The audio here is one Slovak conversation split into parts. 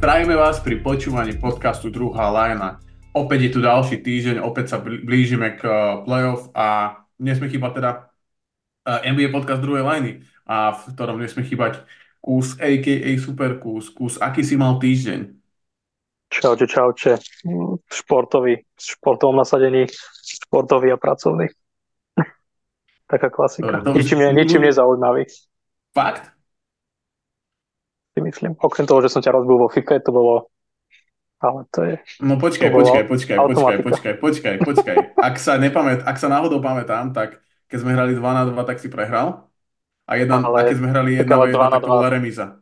Zdravíme vás pri počúvaní podcastu Druhá lajna. Opäť je tu ďalší týždeň, opäť sa blížime k eh, playoff a nesmie chýbať teda eh, NBA podcast druhej lajny, a v ktorom nesmie chýbať kus a.k.a. Superkus, kus, aký si mal týždeň? Čaute, čaute. Športový, športovom nasadení, športový a pracovný. Taká klasika. Dobre, ničím, ne, ničím nezaujímavý. Fakt? Si myslím. Okrem toho, že som ťa rozbil vo FIFE, to bolo ale to je... No počkaj, počkaj, počkaj, počkaj, počkaj, počkaj, počkaj. Ak sa, nepamät, ak sa náhodou pamätám, tak keď sme hrali 2 na 2, tak si prehral. A, jedna, ale, a keď sme hrali 1 na 1, tak to bola remíza.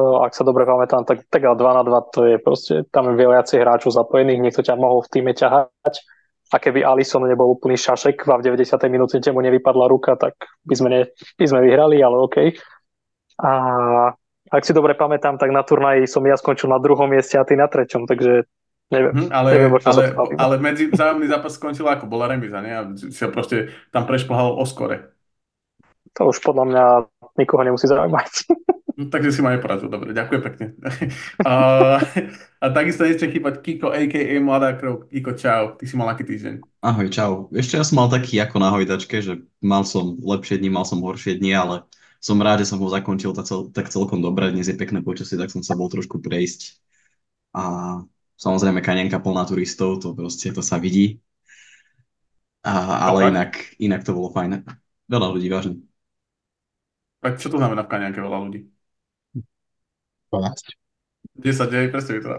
Ak sa dobre pamätám, tak, tak 2 na 2 to je proste, tam je viacej hráčov zapojených, niekto ťa mohol v týme ťahať. A keby Alison nebol úplný šašek a v 90. minúte mu nevypadla ruka, tak by sme, ne, by sme vyhrali, ale OK. A ak si dobre pamätám, tak na turnaji som ja skončil na druhom mieste a ty na treťom, takže neviem. Hm, ale, neviem, ale, ale medzi zájomný zápas skončil ako? Bola remiza, nie? A si proste tam prešplhal o skore. To už podľa mňa nikoho nemusí zaujímať. No, takže si ma neporadil, dobre, ďakujem pekne. a, a takisto ešte chýbať Kiko, a.k.a. Mladá krv. Kiko, čau, ty si mal aký týždeň? Ahoj, čau. Ešte ja som mal taký ako na hojdačke, že mal som lepšie dni, mal som horšie dni, ale som rád, že som ho zakončil tak, cel, tak celkom dobre. Dnes je pekné počasie, tak som sa bol trošku prejsť. A samozrejme kanienka plná turistov, to proste to sa vidí. A, ale inak, inak to bolo fajn. Veľa ľudí, vážne. Tak čo to znamená v kanianke veľa ľudí? 12. 10, aj presne to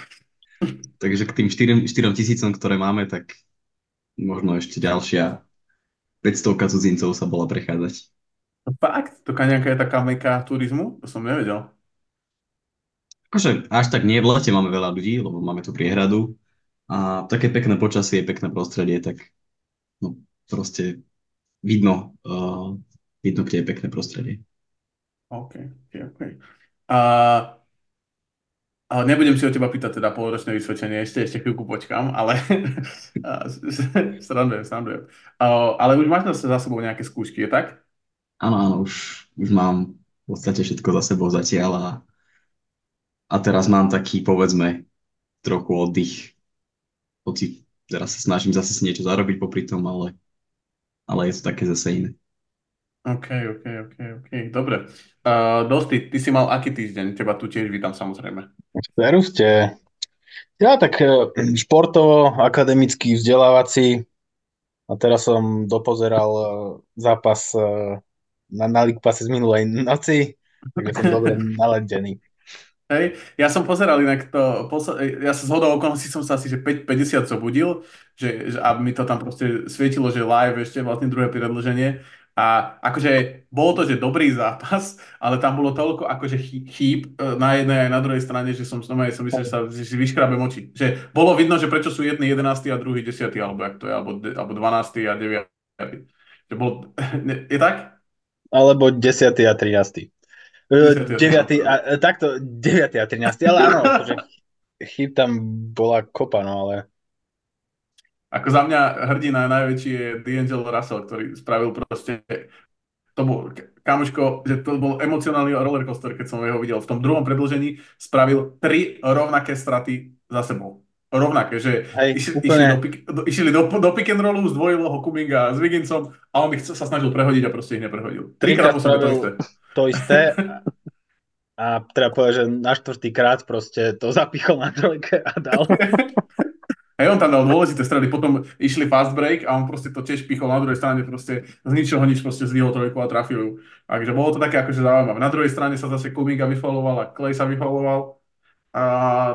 Takže k tým 4, 4 tisícom, ktoré máme, tak možno ešte ďalšia 500 cudzincov sa bola prechádzať. Fakt? To nejaká je taká meka turizmu? To som nevedel. Akože až tak nie, v lete máme veľa ľudí, lebo máme tu priehradu a také pekné počasie, pekné prostredie, tak no proste vidno, uh, vidno, kde je pekné prostredie. OK, OK, OK. A, a nebudem si o teba pýtať teda polročné vysvedčenie, ešte, ešte chvíľku počkám, ale srandujem, srandujem. ale už máš za sebou nejaké skúšky, je tak? Áno, áno, už, už mám v podstate všetko za sebou zatiaľ a, a teraz mám taký, povedzme, trochu oddych. Hoci teraz sa snažím zase si niečo zarobiť popri tom, ale, ale je to také zase iné. OK, OK, OK, OK, dobre. Uh, Dosti, ty si mal aký týždeň? Teba tu tiež vítam samozrejme. Veru ste. Ja tak e, športovo, akademický, vzdelávací. A teraz som dopozeral e, zápas na, na League Passe z minulej noci, takže som dobre naladený. Hej, ja som pozeral inak to, ja sa zhodol okolností som sa asi že 5.50 zobudil, že, že aby mi to tam proste svietilo, že live ešte vlastne druhé predlženie a akože bolo to, že dobrý zápas, ale tam bolo toľko akože chýb e, na jednej aj na druhej strane, že som znova som myslel, že sa že si vyškrabem oči. Že bolo vidno, že prečo sú jedni 11. a druhý 10. alebo jak to je, alebo, alebo 12. a 9. Že bolo, je tak? Alebo 10. a 13. 9. A, takto 9. a 13. Ale áno, akože chyb tam bola kopa, no ale... Ako za mňa hrdina najväčší je D'Angelo Russell, ktorý spravil proste to bol, kamoško, že to bol emocionálny rollercoaster, keď som ho videl. V tom druhom predlžení spravil tri rovnaké straty za sebou rovnaké, že Hej, išli, išli, do, pick, do, išli do, do pick and rollu, zdvojilo ho Kuminga s Wigginsom a on ich sa snažil prehodiť a proste ich neprehodil. Trikrát musel to isté. To isté a treba povedať, že na štvrtýkrát proste to zapichol na trojke a dal. Hej, on tam dal dôležité stredy, potom išli fast break a on proste to tiež pichol na druhej strane, proste z ničoho nič proste zvýhol trojku a trafil ju. Takže bolo to také akože zaujímavé. Na druhej strane sa zase Kuminga vyfaloval a Clay sa vyfaloval a,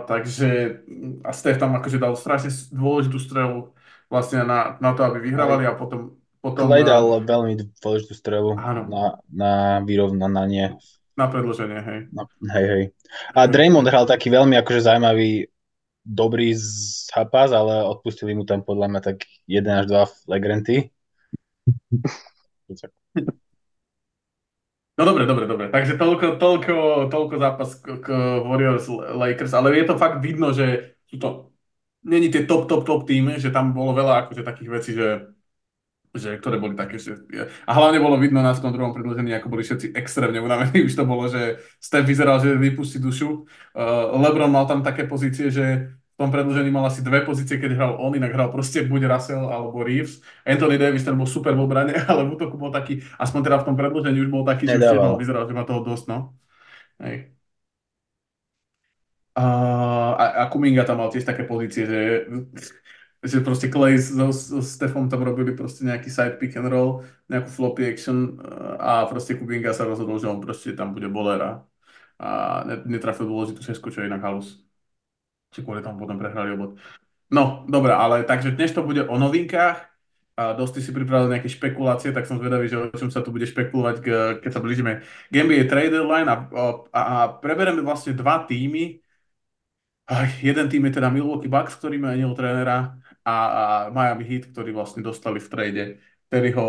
takže a Steph tam akože dal strašne dôležitú strelu vlastne na, na to, aby vyhrávali a potom... potom Clay dal veľmi dôležitú strelu áno. na, na vyrovnanie. Na predloženie, hej. Na, hej, hej. A Draymond hral taký veľmi akože zaujímavý dobrý zápas, ale odpustili mu tam podľa mňa tak 1 až 2 legrenty. No dobre, dobre, dobre. Takže toľko, toľko, toľko zápas k, k Warriors Lakers, ale je to fakt vidno, že sú to není tie top, top, top týmy, že tam bolo veľa akože takých vecí, že že, ktoré boli také, že... A hlavne bolo vidno na tom druhom predĺžení, ako boli všetci extrémne unavení. Už to bolo, že Steph vyzeral, že vypustí dušu. Uh, LeBron mal tam také pozície, že v tom predĺžení mal asi dve pozície, keď hral on, inak hral proste buď Russell alebo Reeves. Anthony Davis ten bol super v obrane, ale v útoku bol taký, aspoň teda v tom predĺžení už bol taký, že už vyzeral, že má toho dosť, no. Hej. Uh, a, a Kuminga tam mal tiež také pozície, že že proste Clay so, so Stefom tam robili proste nejaký side pick and roll, nejakú floppy action a proste Kubinga sa rozhodol, že on proste tam bude bolera a netrafil dôležitú šesku, čo je inak halus. Či kvôli tomu potom prehrali obod. No, dobre, ale takže dnes to bude o novinkách. A dosť si pripravil nejaké špekulácie, tak som zvedavý, že o čom sa tu bude špekulovať, keď sa blížime k NBA trade deadline a, a, a prebereme vlastne dva týmy. jeden tým je teda Milwaukee Bucks, ktorý má trénera a, a Miami Heat, ktorí vlastne dostali v trade Terryho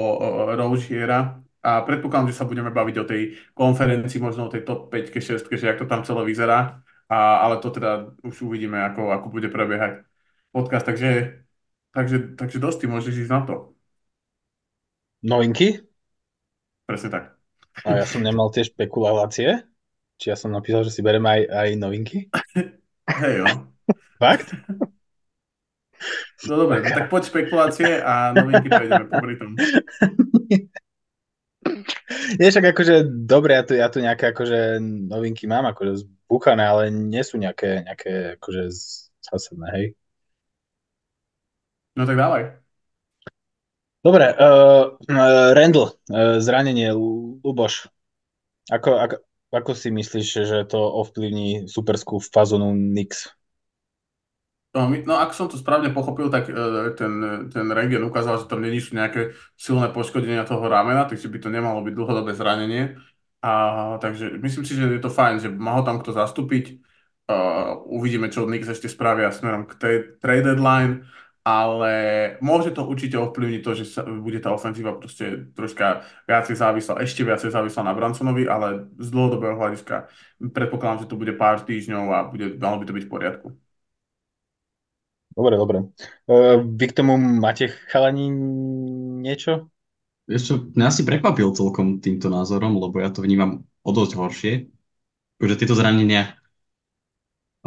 Roziera. A predpokladám, že sa budeme baviť o tej konferencii, možno o tej top 5 6 že jak to tam celé vyzerá. A, ale to teda už uvidíme, ako, ako bude prebiehať podcast. Takže, takže, takže dosť, môžeš ísť na to. Novinky? Presne tak. A ja som nemal tie špekulácie? Či ja som napísal, že si bereme aj, aj novinky? Hej, jo. Fakt? No dobre, no tak poď špekulácie a novinky prejdeme po Britom. Nie, však akože, dobre, ja tu, ja tu nejaké akože novinky mám akože zbuchané, ale nie sú nejaké, nejaké akože zásadné, hej. No tak dávaj. Dobre, uh, uh, Randall, uh, zranenie, Luboš. Ako, ako, ako si myslíš, že to ovplyvní superskú fazonu Nix? No, no ak som to správne pochopil, tak uh, ten, ten rengen ukázal, že tam není sú nejaké silné poškodenia toho ramena, takže by to nemalo byť dlhodobé zranenie. A, takže myslím si, že je to fajn, že má ho tam kto zastúpiť. Uh, uvidíme, čo Knicks ešte spravia smerom k tej trade deadline, ale môže to určite ovplyvniť to, že sa, bude tá ofenzíva proste troška viacej závislá, ešte viacej závislá na Bransonovi, ale z dlhodobého hľadiska predpokladám, že to bude pár týždňov a bude, malo by to byť v poriadku. Dobre, dobre. Uh, vy k tomu máte chalani niečo? Čo, mňa si prekvapil celkom týmto názorom, lebo ja to vnímam o dosť horšie. Že tieto zranenia,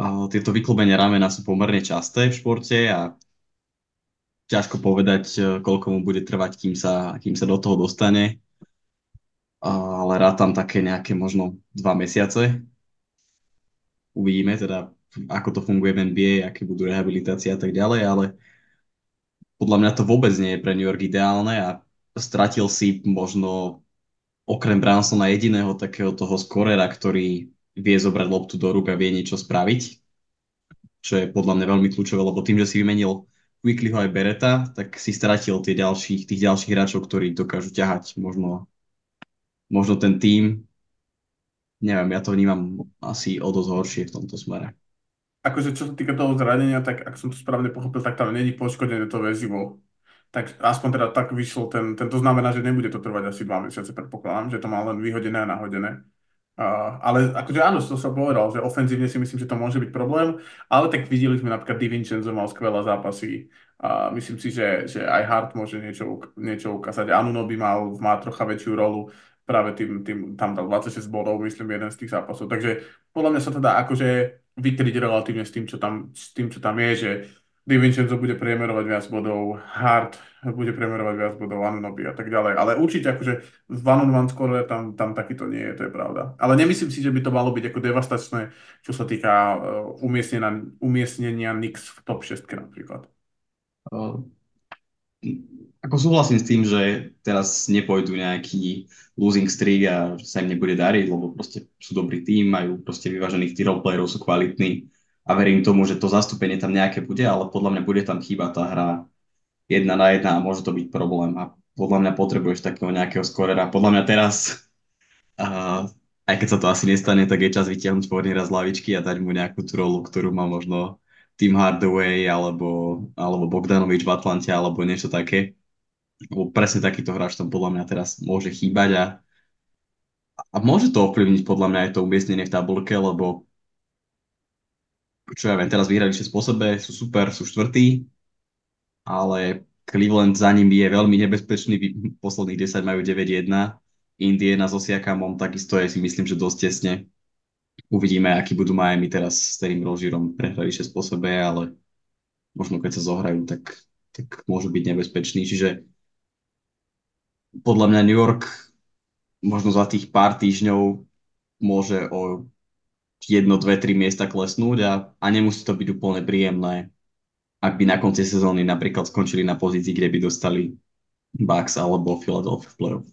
a tieto vyklbenia ramena sú pomerne časté v športe a ťažko povedať, e, koľko mu bude trvať, kým sa, kým sa do toho dostane. Ale rátam také nejaké možno dva mesiace. Uvidíme teda, ako to funguje v NBA, aké budú rehabilitácie a tak ďalej, ale podľa mňa to vôbec nie je pre New York ideálne a stratil si možno okrem Bransona jediného takého toho skorera, ktorý vie zobrať loptu do rúk a vie niečo spraviť, čo je podľa mňa veľmi kľúčové, lebo tým, že si vymenil Quicklyho aj Bereta, tak si stratil tie ďalších, tých ďalších hráčov, ktorí dokážu ťahať možno, možno ten tým. Neviem, ja to vnímam asi o dosť horšie v tomto smere akože čo sa týka toho zranenia, tak ak som to správne pochopil, tak tam není poškodené to väzivo. Tak aspoň teda tak vyšlo ten, ten, to znamená, že nebude to trvať asi dva mesiace, predpokladám, že to má len vyhodené a nahodené. Uh, ale akože áno, to som povedal, že ofenzívne si myslím, že to môže byť problém, ale tak videli sme napríklad Divincenzo mal skvelé zápasy a myslím si, že, že aj Hart môže niečo, niečo ukázať. Anuno by mal, má trocha väčšiu rolu, práve tým, tým, tam dal 26 bodov, myslím, jeden z tých zápasov. Takže podľa mňa sa to dá akože vykryť relatívne s tým, čo tam, s tým, čo tam je, že Di Vincenzo bude priemerovať viac bodov, Hart bude priemerovať viac bodov, Anunobi a tak ďalej. Ale určite akože v one on score tam, tam takýto nie je, to je pravda. Ale nemyslím si, že by to malo byť ako devastačné, čo sa týka uh, umiestnenia, umiestnenia Nix v top 6 napríklad. Uh, ako súhlasím s tým, že teraz nepôjdu nejaký losing streak a sa im nebude dariť, lebo proste sú dobrý tým, majú proste vyvážených tých roleplayerov, sú kvalitní a verím tomu, že to zastúpenie tam nejaké bude, ale podľa mňa bude tam chýba tá hra jedna na jedna a môže to byť problém a podľa mňa potrebuješ takého nejakého skorera. Podľa mňa teraz, uh, aj keď sa to asi nestane, tak je čas vytiahnuť pôvodný raz lavičky a dať mu nejakú tú rolu, ktorú má možno Tim Hardaway alebo, alebo Bogdanovič v Atlante alebo niečo také lebo presne takýto hráč tam podľa mňa teraz môže chýbať a, a môže to ovplyvniť podľa mňa aj to umiestnenie v tabulke, lebo čo ja viem, teraz vyhrali 6 po sebe, sú super, sú štvrtí, ale Cleveland za ním je veľmi nebezpečný, posledných 10 majú 9-1. Indiana so Siakamom takisto je si myslím, že dosť tesne. Uvidíme, aký budú Miami teraz s Terým Rožírom. Prehrali 6 po sebe, ale možno keď sa zohrajú, tak, tak môžu byť nebezpeční. Čiže podľa mňa New York možno za tých pár týždňov môže o jedno, dve, tri miesta klesnúť a, a nemusí to byť úplne príjemné, ak by na konci sezóny napríklad skončili na pozícii, kde by dostali Bucks alebo Philadelphia v playoff.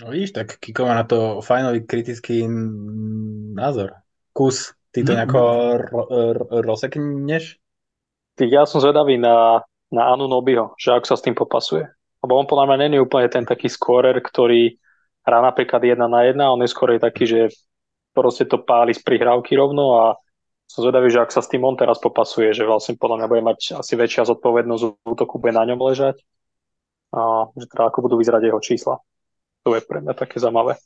No vidíš, tak Kiko má na to fajnový kritický názor. Kus, ty to nejako ro- ro- rozsekneš? Ja som zvedavý na, na Anu Nobiho, že ak sa s tým popasuje. Lebo on podľa mňa není úplne ten taký scorer, ktorý hrá napríklad jedna na jedna, on je skôr taký, že proste to páli z prihrávky rovno a som zvedavý, že ak sa s tým on teraz popasuje, že vlastne podľa mňa bude mať asi väčšia zodpovednosť v útoku, bude na ňom ležať a že teda ako budú vyzerať jeho čísla. To je pre mňa také zaujímavé.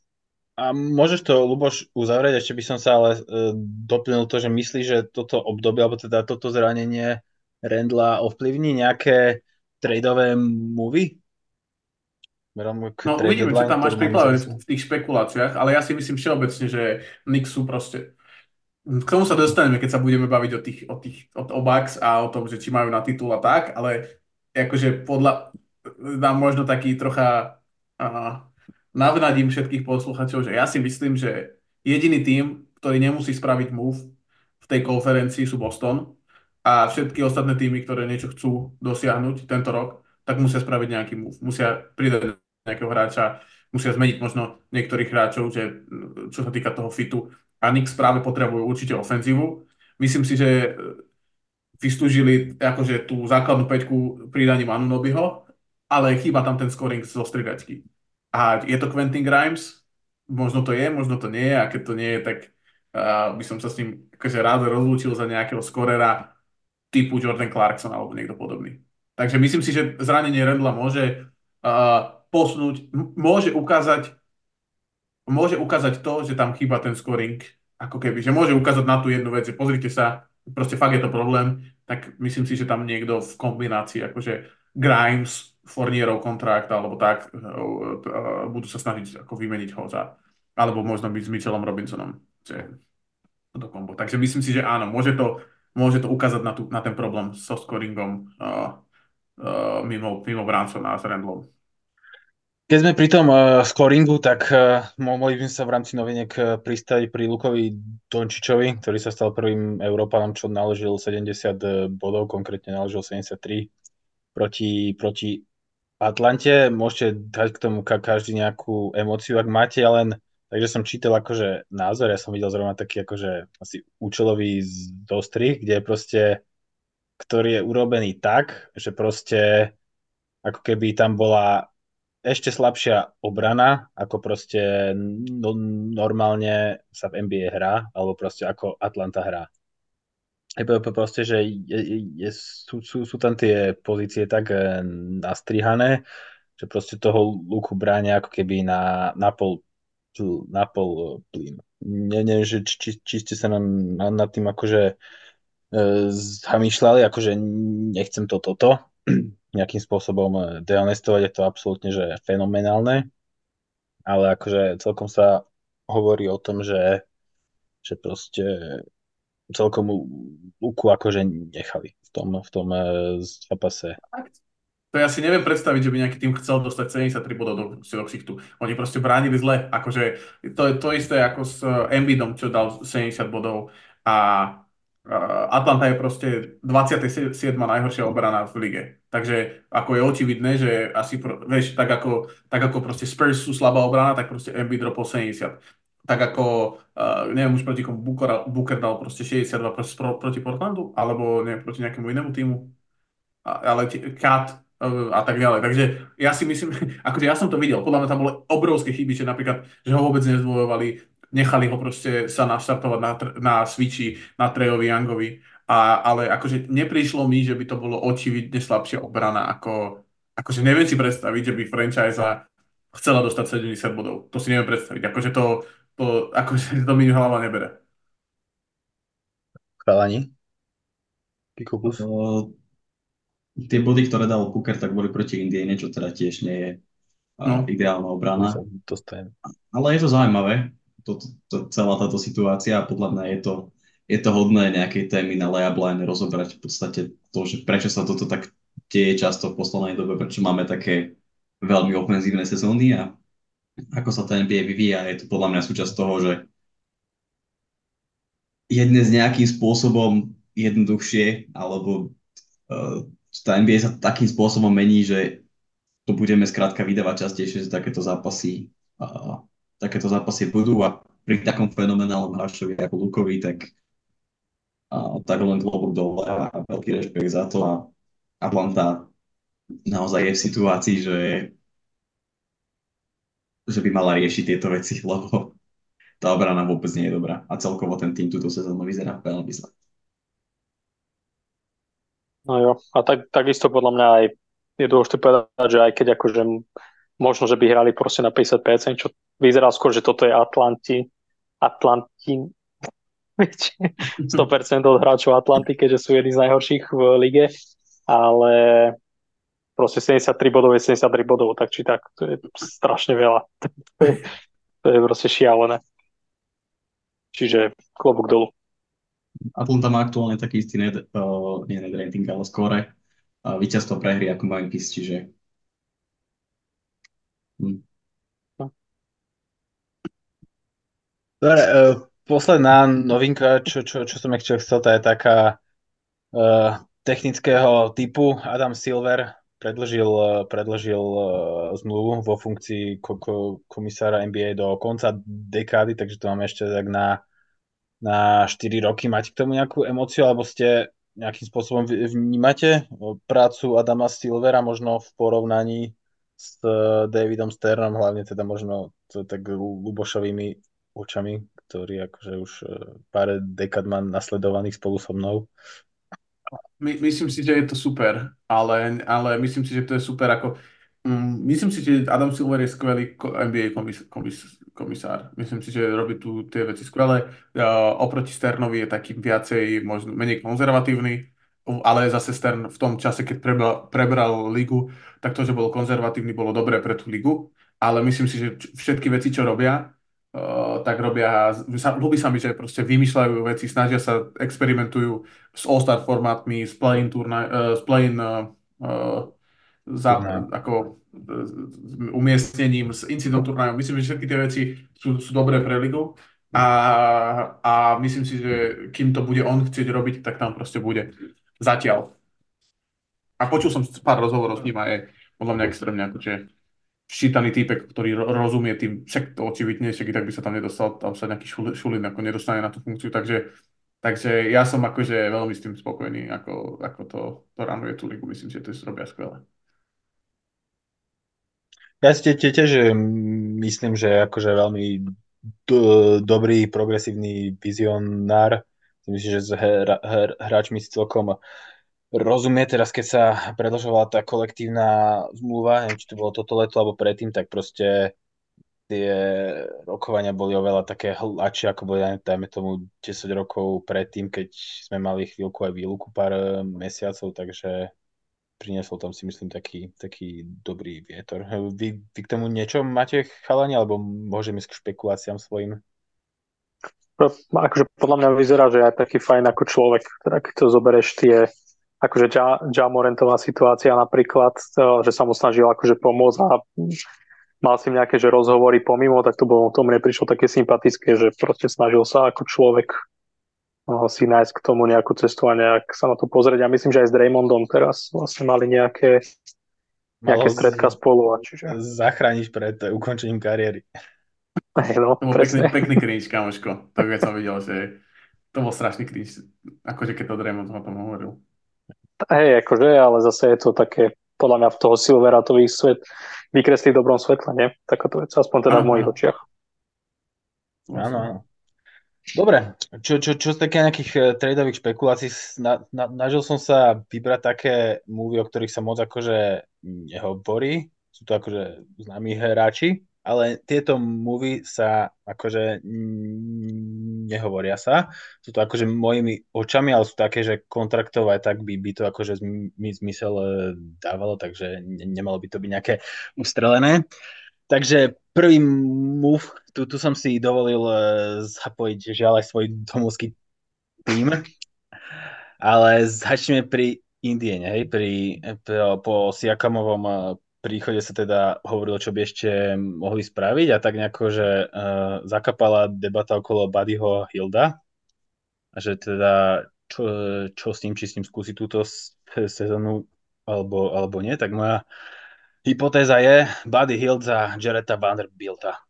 A môžeš to, Luboš, uzavrieť? Ešte by som sa ale e, doplnil to, že myslíš, že toto obdobie, alebo teda toto zranenie Rendla ovplyvní nejaké tradeové movy? No uvidíme, čo tam máš pripravené v tých špekuláciách, ale ja si myslím všeobecne, že Knicks sú proste... K tomu sa dostaneme, keď sa budeme baviť o tých, o tých o, o Bucks a o tom, že či majú na titul a tak, ale akože podľa... Dám možno taký trocha... Uh, navnadím všetkých posluchačov, že ja si myslím, že jediný tým, ktorý nemusí spraviť move v tej konferencii sú Boston a všetky ostatné týmy, ktoré niečo chcú dosiahnuť tento rok, tak musia spraviť nejaký move. Musia pridať nejakého hráča, musia zmeniť možno niektorých hráčov, že, čo sa týka toho fitu. A Knicks práve potrebujú určite ofenzívu. Myslím si, že vystúžili akože tú základnú peťku pridaním Anunobiho, ale chýba tam ten scoring zo stridačky. A je to Quentin Grimes? Možno to je, možno to nie je. A keď to nie je, tak uh, by som sa s ním akože rád rozlúčil za nejakého skorera typu Jordan Clarkson alebo niekto podobný. Takže myslím si, že zranenie Rendla môže uh, posunúť, môže ukázať môže ukázať to, že tam chýba ten scoring, ako keby, že môže ukázať na tú jednu vec, že pozrite sa, proste fakt je to problém, tak myslím si, že tam niekto v kombinácii, akože Grimes, Fornierov kontrakt alebo tak, e, e, budú sa snažiť ako vymeniť ho za, alebo možno byť s Mitchellom Robinsonom. Že, to kombo. Takže myslím si, že áno, môže to, môže to ukázať na, tú, na ten problém so scoringom uh, uh, mimo, mimo Bransona a s Randlom. Keď sme pri tom uh, scoringu, tak uh, mohli by sa v rámci noviniek uh, pristaviť pri Lukovi Dončičovi, ktorý sa stal prvým Európanom, čo naložil 70 bodov, konkrétne naložil 73 proti, proti Atlante, môžete dať k tomu každý nejakú emóciu, ak máte, len takže som čítal akože názor, ja som videl zrovna taký akože asi účelový dostrih, kde proste, ktorý je urobený tak, že proste ako keby tam bola ešte slabšia obrana, ako proste no, normálne sa v NBA hrá, alebo proste ako Atlanta hrá proste, že je, je, sú, sú, sú tam tie pozície tak eh, nastrihané, že proste toho luku bráňa ako keby na, na pol, na pol eh, plyn. Ne, neviem, či, či ste sa na, na, nad tým akože e, zamýšľali, akože nechcem to toto nejakým spôsobom dehonestovať, je to absolútne že fenomenálne, ale akože celkom sa hovorí o tom, že, že proste celkom Luku akože nechali v tom, v tom uh, zápase. To ja si neviem predstaviť, že by nejaký tým chcel dostať 73 bodov do, do. Oni proste bránili zle. Akože to je to isté ako s eh, Embiidom, čo dal 70 bodov a Atlanta je proste 27. najhoršia obrana v lige. Takže ako je očividné, že asi, vieš, tak ako, tak ako proste Spurs sú slabá obrana, tak proste Embiid dropol 70 tak ako, uh, neviem už proti komu Booker, Booker dal proste 62 proti, proti Portlandu, alebo neviem, proti nejakému inému týmu, a, ale Kat uh, a tak ďalej. Takže ja si myslím, akože ja som to videl, podľa mňa tam boli obrovské chyby, že napríklad, že ho vôbec nezvojovali, nechali ho proste sa naštartovať na, na switchi, na Trejovi Youngovi, a, ale akože neprišlo mi, že by to bolo očividne slabšia obrana, ako, akože neviem si predstaviť, že by franchise chcela dostať 70 bodov. To si neviem predstaviť. Akože to, to akože to mi hlava nebere. Chalani? Kikokus? Uh, tie body, ktoré dal Booker, tak boli proti Indiene, čo teda tiež nie je No. ideálna obrana. Dostajem. Ale je to zaujímavé, to, to, celá táto situácia a podľa mňa je to, je to hodné nejakej témy na layup line rozobrať v podstate to, že prečo sa toto tak deje často v poslednej dobe, prečo máme také veľmi ofenzívne sezóny a ako sa tá NBA vyvíja, je to podľa mňa súčasť toho, že je dnes nejakým spôsobom jednoduchšie, alebo uh, tá NBA sa takým spôsobom mení, že to budeme skrátka vydávať častejšie, že takéto zápasy, uh, takéto zápasy budú a pri takom fenomenálnom hráčovi ako Lukovi, tak, uh, tak len klobúk dole a veľký rešpekt za to a Atlanta naozaj je v situácii, že že by mala riešiť tieto veci, lebo tá obrana vôbec nie je dobrá. A celkovo ten tým túto sezónu vyzerá veľmi zle. No jo, a tak, takisto podľa mňa aj je dôležité povedať, že aj keď akože možno, že by hrali proste na 50%, čo vyzerá skôr, že toto je Atlanti, Atlanti, 100% od hráčov Atlanty, keďže sú jedni z najhorších v lige, ale proste 73 bodov je 73 bodov, tak či tak, to je strašne veľa. To je, proste šialené. Čiže klobúk dolu. Atlanta má aktuálne taký istý net, uh, nie net rating, ale skóre. Uh, víťazstvo prehry ako Memphis, čiže hm. Dobre, uh, posledná novinka, čo, čo, čo som ešte chcel, tá je taká uh, technického typu. Adam Silver predlžil, predlžil uh, zmluvu vo funkcii ko- ko- komisára NBA do konca dekády, takže to máme ešte tak na, na 4 roky. Máte k tomu nejakú emóciu, alebo ste nejakým spôsobom vnímate prácu Adama Silvera možno v porovnaní s Davidom Sternom, hlavne teda možno tak Lubošovými očami, ktorý akože už pár dekád má nasledovaných spolu so mnou. My, myslím si, že je to super, ale, ale myslím si, že to je super ako... Um, myslím si, že Adam Silver je skvelý NBA komis, komis, komisár. Myslím si, že robí tu tie veci skvelé. Uh, oproti Sternovi je taký viacej, možno menej konzervatívny, ale zase Stern v tom čase, keď prebral, prebral ligu, tak to, že bol konzervatívny, bolo dobré pre tú ligu. Ale myslím si, že všetky veci, čo robia, tak robia, ľúbi sa mi, že proste vymýšľajú veci, snažia sa, experimentujú s All-Star formátmi, s play-in, turnaj, uh, s play-in uh, za, ako umiestnením, s incident turnajom. Myslím, že všetky tie veci sú, sú dobré pre ligu a, a myslím si, že kým to bude on chcieť robiť, tak tam proste bude. Zatiaľ. A počul som pár rozhovorov s ním a je podľa mňa extrémne akože ščítaný týpek, ktorý rozumie tým, však to očividne, však tak by sa tam nedostal, tam sa nejaký šul, šulin ako nedostane na tú funkciu, takže, takže ja som akože veľmi s tým spokojný, ako, ako to, to ranuje tú ligu, myslím, že to je robia skvelé. Ja si tiež myslím, že akože veľmi do, dobrý, progresívny vizionár. Myslím, že s hra, hráčmi si celkom rozumie. Teraz, keď sa predlžovala tá kolektívna zmluva, neviem, či to bolo toto leto alebo predtým, tak proste tie rokovania boli oveľa také hladšie, ako boli, dajme tomu, 10 rokov predtým, keď sme mali chvíľku aj výluku pár mesiacov, takže priniesol tam si myslím taký, taký dobrý vietor. Vy, vy k tomu niečo máte chalani, alebo môžeme ísť k špekuláciám svojim? Akože podľa mňa vyzerá, že aj taký fajn ako človek, teda keď to zoberieš tie akože ja, ja Morentová situácia napríklad, že sa mu snažil akože pomôcť a mal si nejaké že rozhovory pomimo, tak to bolo, to mne prišlo také sympatické, že proste snažil sa ako človek si nájsť k tomu nejakú cestu a nejak sa na to pozrieť. A myslím, že aj s Draymondom teraz vlastne mali nejaké, nejaké stredka spolu. A čiže... Zachrániš pred ukončením kariéry. Hey, no, to bol pekný, pekný cringe, kamoško. Tak keď som videl, že to bol strašný cringe. Akože keď to Draymond o tom hovoril. Hej, akože, ale zase je to také, podľa mňa v toho Silvera to svet vykreslí v dobrom svetle, nie? Takáto vec, aspoň teda v mojich očiach. Áno, áno. Dobre, čo, čo, čo z také nejakých uh, tradeových špekulácií, na, na, nažil som sa vybrať také múvy, o ktorých sa moc akože nehovorí. Sú to akože známi hráči, ale tieto movie sa akože nehovoria sa. Sú to akože mojimi očami, ale sú také, že kontraktov aj tak by, by to akože mi zmysel e, dávalo, takže nemalo by to byť nejaké ustrelené. Takže prvý move, tu, tu som si dovolil e, zapojiť žiaľ aj svoj domovský tým, ale začneme pri Indiene, hej, pri, po Siakamovom e, príchode sa teda hovorilo, čo by ešte mohli spraviť a tak nejako, že uh, zakapala debata okolo Buddyho Hilda, a že teda čo, čo s ním, či s ním skúsi túto sezónu alebo, alebo nie, tak moja hypotéza je Buddy Hield za Jareta Vanderbilta.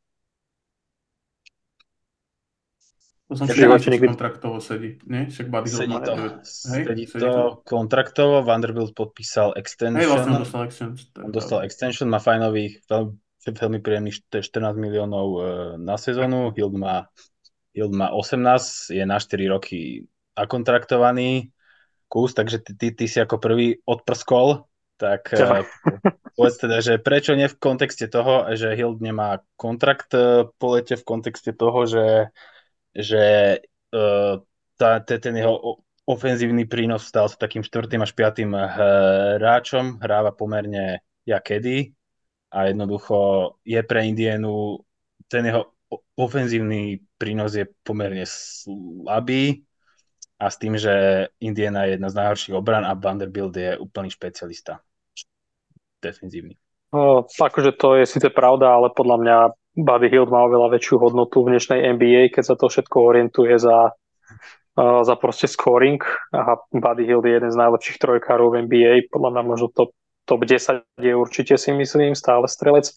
To som že niekedy... kontraktovo sedí, nie? Však Buddy sedí to, hej, sedí, sedí to, to kontraktovo, Vanderbilt podpísal extension. Hej, vlastne on dostal extension. On dostal extension, má fajnových, veľmi, veľmi príjemných 14 miliónov e, na sezónu, Hild má, Hild má 18, je na 4 roky akontraktovaný kus, takže ty, ty, ty si ako prvý odprskol, tak uh, povedz teda, že prečo nie v kontexte toho, že Hild nemá kontrakt uh, po lete, v kontexte toho, že že uh, tá, ten jeho ofenzívny prínos stal sa takým štvrtým až piatým hráčom, hráva pomerne ja kedy a jednoducho je pre Indienu ten jeho ofenzívny prínos je pomerne slabý a s tým, že Indiana je jedna z najhorších obran a Vanderbilt je úplný špecialista defenzívny. No, akože to je síce pravda, ale podľa mňa Buddy Hield má oveľa väčšiu hodnotu v dnešnej NBA, keď sa to všetko orientuje za, uh, za proste scoring. A Buddy Hield je jeden z najlepších trojkárov v NBA, podľa mňa možno top, top 10 je určite si myslím, stále strelec.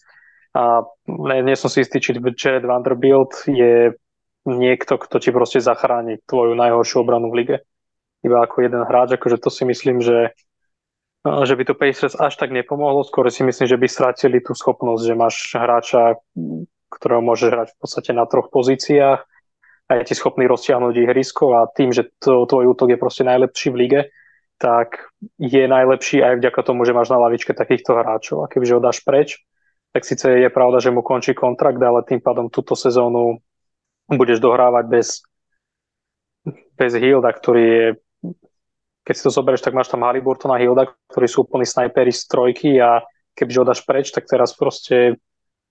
A nie, nie som si istý, či Jared Vanderbilt je niekto, kto ti proste zachráni tvoju najhoršiu obranu v lige. Iba ako jeden hráč, akože to si myslím, že že by to Pacers až tak nepomohlo, skôr si myslím, že by stratili tú schopnosť, že máš hráča, ktorého môže hrať v podstate na troch pozíciách a je ti schopný roztiahnuť ihrisko a tým, že to, tvoj útok je proste najlepší v lige, tak je najlepší aj vďaka tomu, že máš na lavičke takýchto hráčov. A kebyže ho dáš preč, tak síce je pravda, že mu končí kontrakt, ale tým pádom túto sezónu budeš dohrávať bez, bez Hilda, ktorý je keď si to zoberieš, tak máš tam Haliburtona a Hilda, ktorí sú úplní snajperi z trojky a kebyže ho preč, tak teraz proste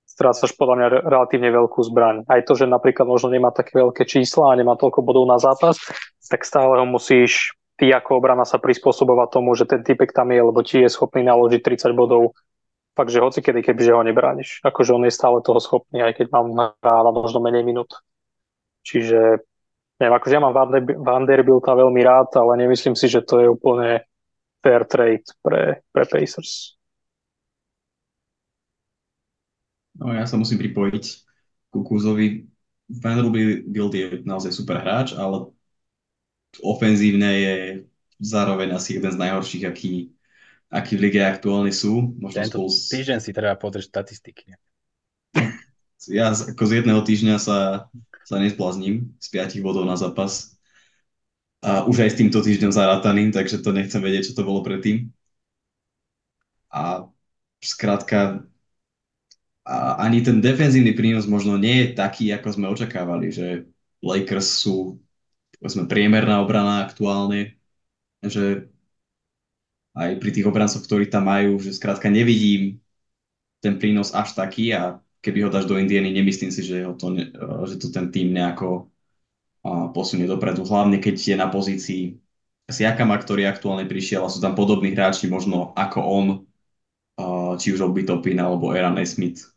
strácaš podľa mňa relatívne veľkú zbraň. Aj to, že napríklad možno nemá také veľké čísla a nemá toľko bodov na zápas, tak stále ho musíš ty ako obrana sa prispôsobovať tomu, že ten typek tam je, lebo ti je schopný naložiť 30 bodov fakt, že hoci kedy, kebyže ho nebrániš. Akože on je stále toho schopný, aj keď mám hráva možno menej minút. Čiže neviem, akože ja mám Vanderbilta veľmi rád, ale nemyslím si, že to je úplne fair trade pre, pre Pacers. No ja sa musím pripojiť ku Kúzovi. Vanderbilt je naozaj super hráč, ale ofenzívne je zároveň asi jeden z najhorších, aký, aký v lige aktuálne sú. Možno Tento spolu s... týždeň si treba pozrieť štatistiky. Ja ako z jedného týždňa sa sa nezblázním z 5 bodov na zápas. A už aj s týmto týždňom zarátaným, takže to nechcem vedieť, čo to bolo predtým. A skrátka, a ani ten defenzívny prínos možno nie je taký, ako sme očakávali, že Lakers sú povedzme, priemerná obrana aktuálne, že aj pri tých obrancoch, ktorí tam majú, že skrátka nevidím ten prínos až taký a keby ho dáš do Indiany, nemyslím si, že, ho to, že to ten tým nejako posunie dopredu. Hlavne keď je na pozícii Siakama, ktorý aktuálne prišiel a sú tam podobní hráči možno ako on, či už Obi Topin alebo Aaron Smith,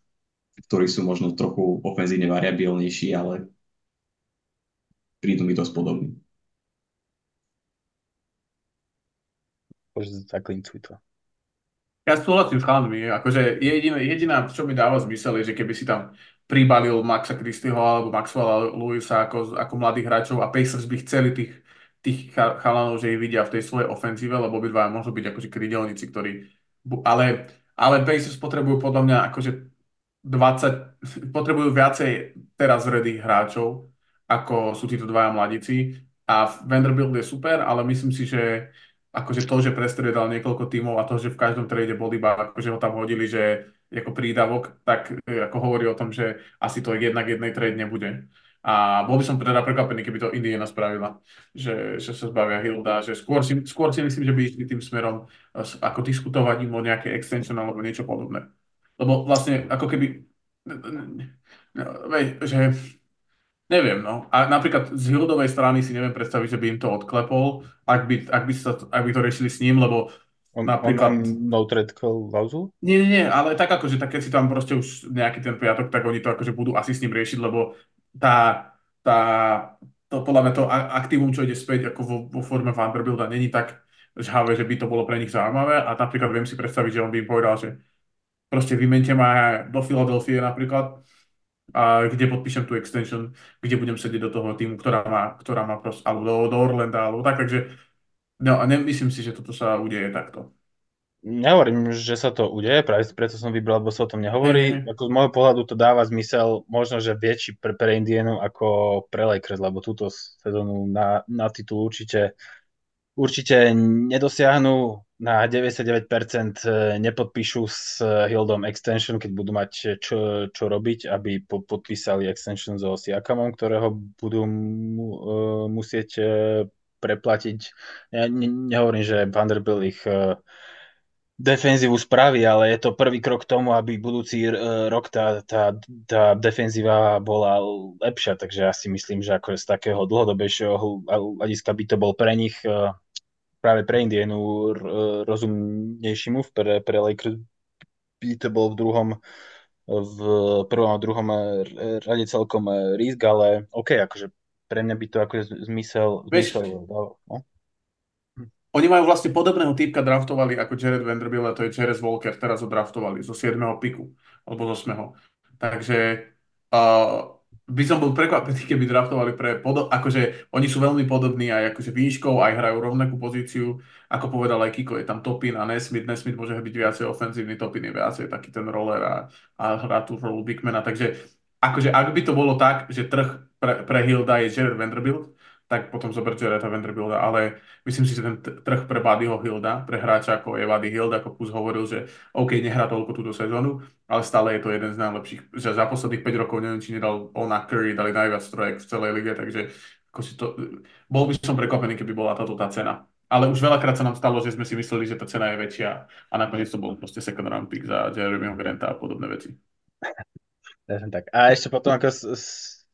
ktorí sú možno trochu ofenzívne variabilnejší, ale prídu mi dosť podobní. Bože, zaklincuj to. Ja súhlasím s chalmi, akože jediná, jediná, čo mi dáva zmysel, je, že keby si tam pribalil Maxa Christyho alebo Maxwella Lewisa ako, ako mladých hráčov a Pacers by chceli tých, tých chalanov, že ich vidia v tej svojej ofenzíve, lebo obidva môžu byť akože krydelníci, ktorí... Ale, ale Pacers potrebujú podľa mňa akože 20, potrebujú viacej teraz ready hráčov, ako sú títo dvaja mladíci. A Vanderbilt je super, ale myslím si, že akože to, že prestriedal niekoľko tímov a to, že v každom trade bol iba, akože ho tam hodili, že ako prídavok, tak e, ako hovorí o tom, že asi to jednak jednej trade nebude. A bol by som teda prekvapený, keby to Indiana spravila, že, že sa zbavia Hilda, že skôr si, skôr si myslím, že by išli tým smerom e, ako diskutovať im o nejaké extension alebo niečo podobné. Lebo vlastne ako keby, no, že Neviem, no. A napríklad z Hildovej strany si neviem predstaviť, že by im to odklepol, ak by, ak by, sa, ak by to riešili s ním, lebo On, napríklad... on, on no trade klauzul? Nie, nie, nie, ale tak akože, tak keď si tam proste už nejaký ten piatok, tak oni to akože budú asi s ním riešiť, lebo tá, tá, to podľa mňa to aktívum, čo ide späť ako vo, vo forme Vanderbilta, není tak žhavé, že by to bolo pre nich zaujímavé a napríklad viem si predstaviť, že on by im povedal, že proste vymente ma do Filadelfie napríklad a kde podpíšem tú extension, kde budem sedieť do toho týmu, ktorá má, ktorá má proste, alebo do, do Orlanda, alebo tak, takže no a nemyslím si, že toto sa udeje takto. Nehovorím, že sa to udeje, práve preto som vybral, lebo sa o tom nehovorí. Mhm. Ako z môjho pohľadu to dáva zmysel možno, že väčší pre, pre Indianu ako pre Lakers, lebo túto sezónu na, na titul určite určite nedosiahnu na 99% nepodpíšu s Hildom extension, keď budú mať čo, čo robiť, aby po, podpísali extension so Siakamom, ktorého budú mu, uh, musieť uh, preplatiť. Ja ne, nehovorím, že Vanderbilt ich uh, defenzívu spraví, ale je to prvý krok k tomu, aby budúci rok tá, tá, tá defenzíva bola lepšia, takže ja si myslím, že ako z takého dlhodobejšieho hľadiska by to bol pre nich práve pre Indianu rozumnejší move, pre, pre Lakers by to bol v druhom v prvom a druhom rade celkom risk, ale OK, akože pre mňa by to ako zmysel, zmysel no? Oni majú vlastne podobného typka draftovali ako Jared Vanderbilt a to je Jerez Walker, teraz ho draftovali zo 7. piku, alebo z 8. Takže uh, by som bol prekvapený, keby draftovali pre podob... Akože oni sú veľmi podobní aj akože výškou, aj hrajú rovnakú pozíciu. Ako povedal aj Kiko, je tam Topin a Nesmith. Nesmith môže byť viacej ofenzívny, Topin je viacej taký ten roller a, a hrá tú rolu Bigmana. Takže akože ak by to bolo tak, že trh pre, pre Hilda je Jared Vanderbilt, tak potom zober Jareta Vanderbilta, ale myslím si, že ten trh pre Buddyho Hilda, pre hráča ako je Buddy Hild, ako Kus hovoril, že OK, nehrá toľko túto sezónu, ale stále je to jeden z najlepších, že za posledných 5 rokov neviem, či nedal on a Curry, dali najviac trojek v celej lige, takže ako si to, bol by som prekvapený, keby bola táto tá cena. Ale už veľakrát sa nám stalo, že sme si mysleli, že tá cena je väčšia a nakoniec to bol proste second round pick za Jeremyho Granta a podobné veci. Tak. A ešte potom ako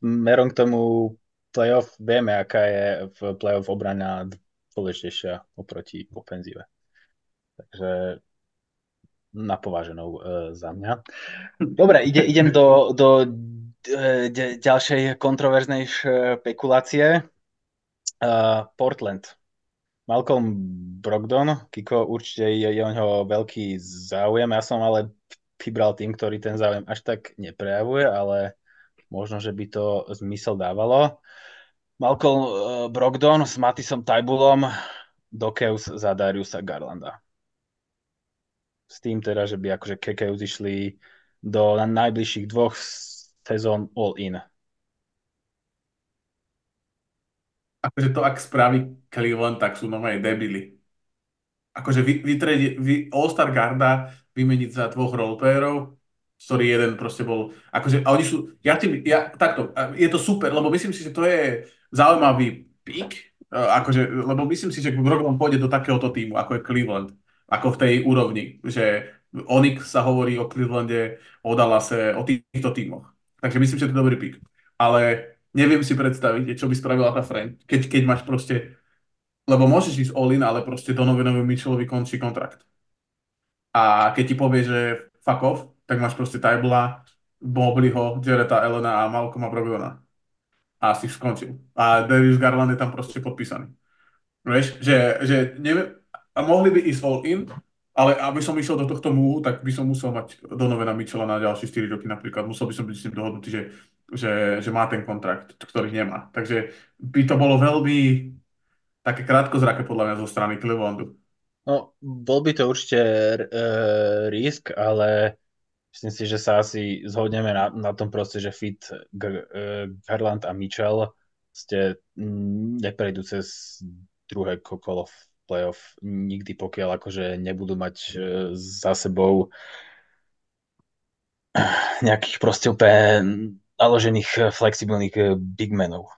merom k tomu playoff vieme, aká je v playoff obrana dôležitejšia oproti ofenzíve. Takže napováženou e, za mňa. Dobre, ide, idem do, do e, de, ďalšej kontroverznej špekulácie. E, Portland. Malcolm Brogdon, Kiko, určite je, je o neho veľký záujem. Ja som ale vybral tým, ktorý ten záujem až tak neprejavuje, ale možno, že by to zmysel dávalo. Malcolm uh, Brogdon s Matisom Tajbulom do Keus za Dariusa Garlanda. S tým teda, že by akože Kekeus išli do najbližších dvoch sezón all in. Akože to, ak spraví Cleveland, tak sú normálne debili. Akože vy, vy, vy All-Star Garda vymeniť za dvoch roleplayerov, ktorý jeden proste bol, akože, a oni sú, ja tým, ja, takto, je to super, lebo myslím si, že to je zaujímavý pík, e, akože, lebo myslím si, že Brogdon pôjde do takéhoto týmu, ako je Cleveland, ako v tej úrovni, že Onyx sa hovorí o Clevelande, o Dallase, o týchto týmoch. Takže myslím, že to je dobrý pík. Ale neviem si predstaviť, čo by spravila tá Frank, keď, keď máš proste, lebo môžeš ísť all in, ale proste do Novinovi Mitchellovi končí kontrakt. A keď ti povie, že fuck off, tak máš proste Tybla, Mobleyho, Jareta Elena a Malcolma Brogdona. A si skončil. A Darius Garland je tam proste podpísaný. Vieš, že, že neviem, a mohli by ísť all in, ale aby som išiel do tohto múhu, tak by som musel mať Donovena Mitchella na ďalšie 4 roky napríklad. Musel by som byť s ním dohodnutý, že, že, že má ten kontrakt, ktorý nemá. Takže by to bolo veľmi také krátkozraké podľa mňa zo strany Clevelandu. No, bol by to určite uh, risk, ale myslím si, že sa asi zhodneme na, na tom proste, že fit G- Garland a Mitchell ste neprejdú cez druhé kolo v playoff nikdy, pokiaľ akože nebudú mať e, za sebou nejakých proste úplne naložených flexibilných e, big menov.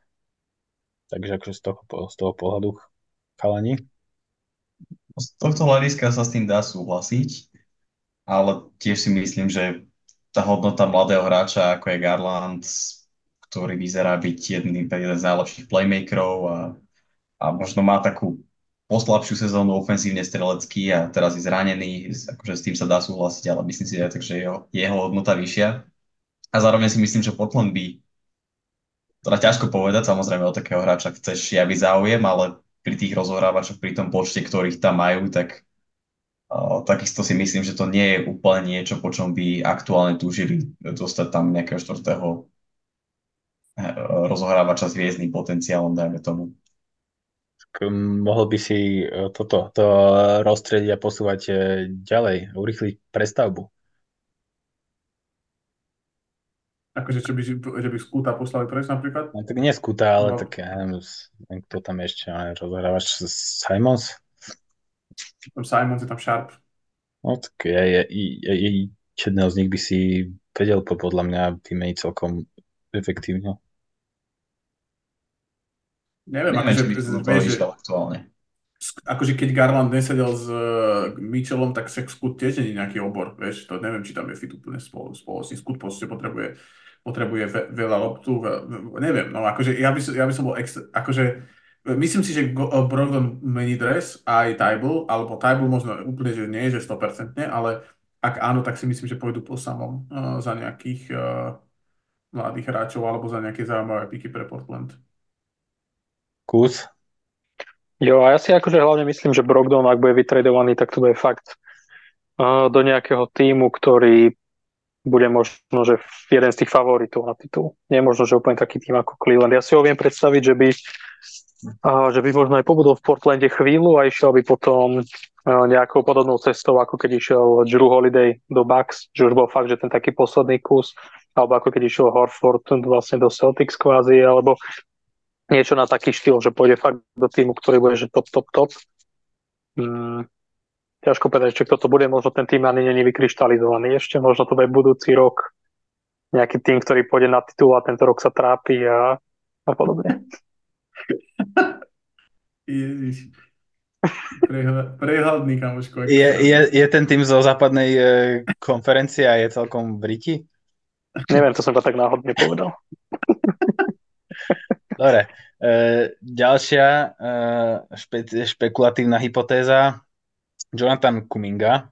Takže akože z toho, z toho pohľadu chalani. Z tohto hľadiska sa s tým dá súhlasiť, ale tiež si myslím, že tá hodnota mladého hráča, ako je Garland, ktorý vyzerá byť jedným z najlepších playmakerov a, a možno má takú poslabšiu sezónu ofenzívne strelecký a teraz je zranený, akože s tým sa dá súhlasiť, ale myslím si aj tak, že jeho, jeho hodnota vyššia. A zároveň si myslím, že Portland by, teda ťažko povedať, samozrejme o takého hráča chceš javy záujem, ale pri tých rozohrávačoch, pri tom počte, ktorých tam majú, tak takisto si myslím, že to nie je úplne niečo, po čom by aktuálne túžili dostať tam nejakého štvrtého rozohrávača s hviezdnym potenciálom, dajme tomu. Mohol by si e, toto to rozstrediť a posúvať e, ďalej, urychliť prestavbu. Akože, čo by, že by Skúta poslali preč napríklad? No, tak nie Skúta, ale no. tak ja neviem, kto tam ešte rozhrávač Simons? Tam Simons je tam Sharp. No tak ja, ja, ja, ja, jedného z nich by si vedel podľa mňa vymeniť celkom efektívne. Neviem, Neviem akože, vieš, že, aktuálne. Akože keď Garland nesedel s uh, Mitchellom, tak však Skut tiež nie je nejaký obor, vieš, to neviem, či tam je fit úplne spolu, spolu. Skut proste potrebuje, potrebuje ve, veľa loptu, ve, neviem, no akože ja by, som, ja by som bol extra, akože myslím si, že uh, Brogdon mení dres aj Tybul, alebo Tybul možno úplne, že nie, že 100%, ale ak áno, tak si myslím, že pôjdu po samom uh, za nejakých uh, mladých hráčov alebo za nejaké zaujímavé piky pre Portland kus. Jo, a ja si akože hlavne myslím, že Brogdon, ak bude vytredovaný, tak to bude fakt uh, do nejakého týmu, ktorý bude možno, že jeden z tých favoritov na titul. Nie je možno, že úplne taký tým ako Cleveland. Ja si ho viem predstaviť, že by, uh, že by možno aj pobudol v Portlande chvíľu a išiel by potom uh, nejakou podobnou cestou, ako keď išiel Drew Holiday do Bucks, že už bol fakt, že ten taký posledný kus, alebo ako keď išiel Horford vlastne do Celtics kvázi, alebo niečo na taký štýl, že pôjde fakt do týmu, ktorý bude že top, top, top. Hmm. ťažko povedať, či kto to bude, možno ten tým ani není vykryštalizovaný ešte, možno to bude budúci rok nejaký tým, ktorý pôjde na titul a tento rok sa trápi a, a podobne. Ježiš. Prehľadný, kamoško. Je, je, je ten tým zo západnej e, konferencie a je celkom v Riti? Neviem, to som iba tak náhodne povedal. Dobre. E, ďalšia e, špe, špekulatívna hypotéza. Jonathan Kuminga,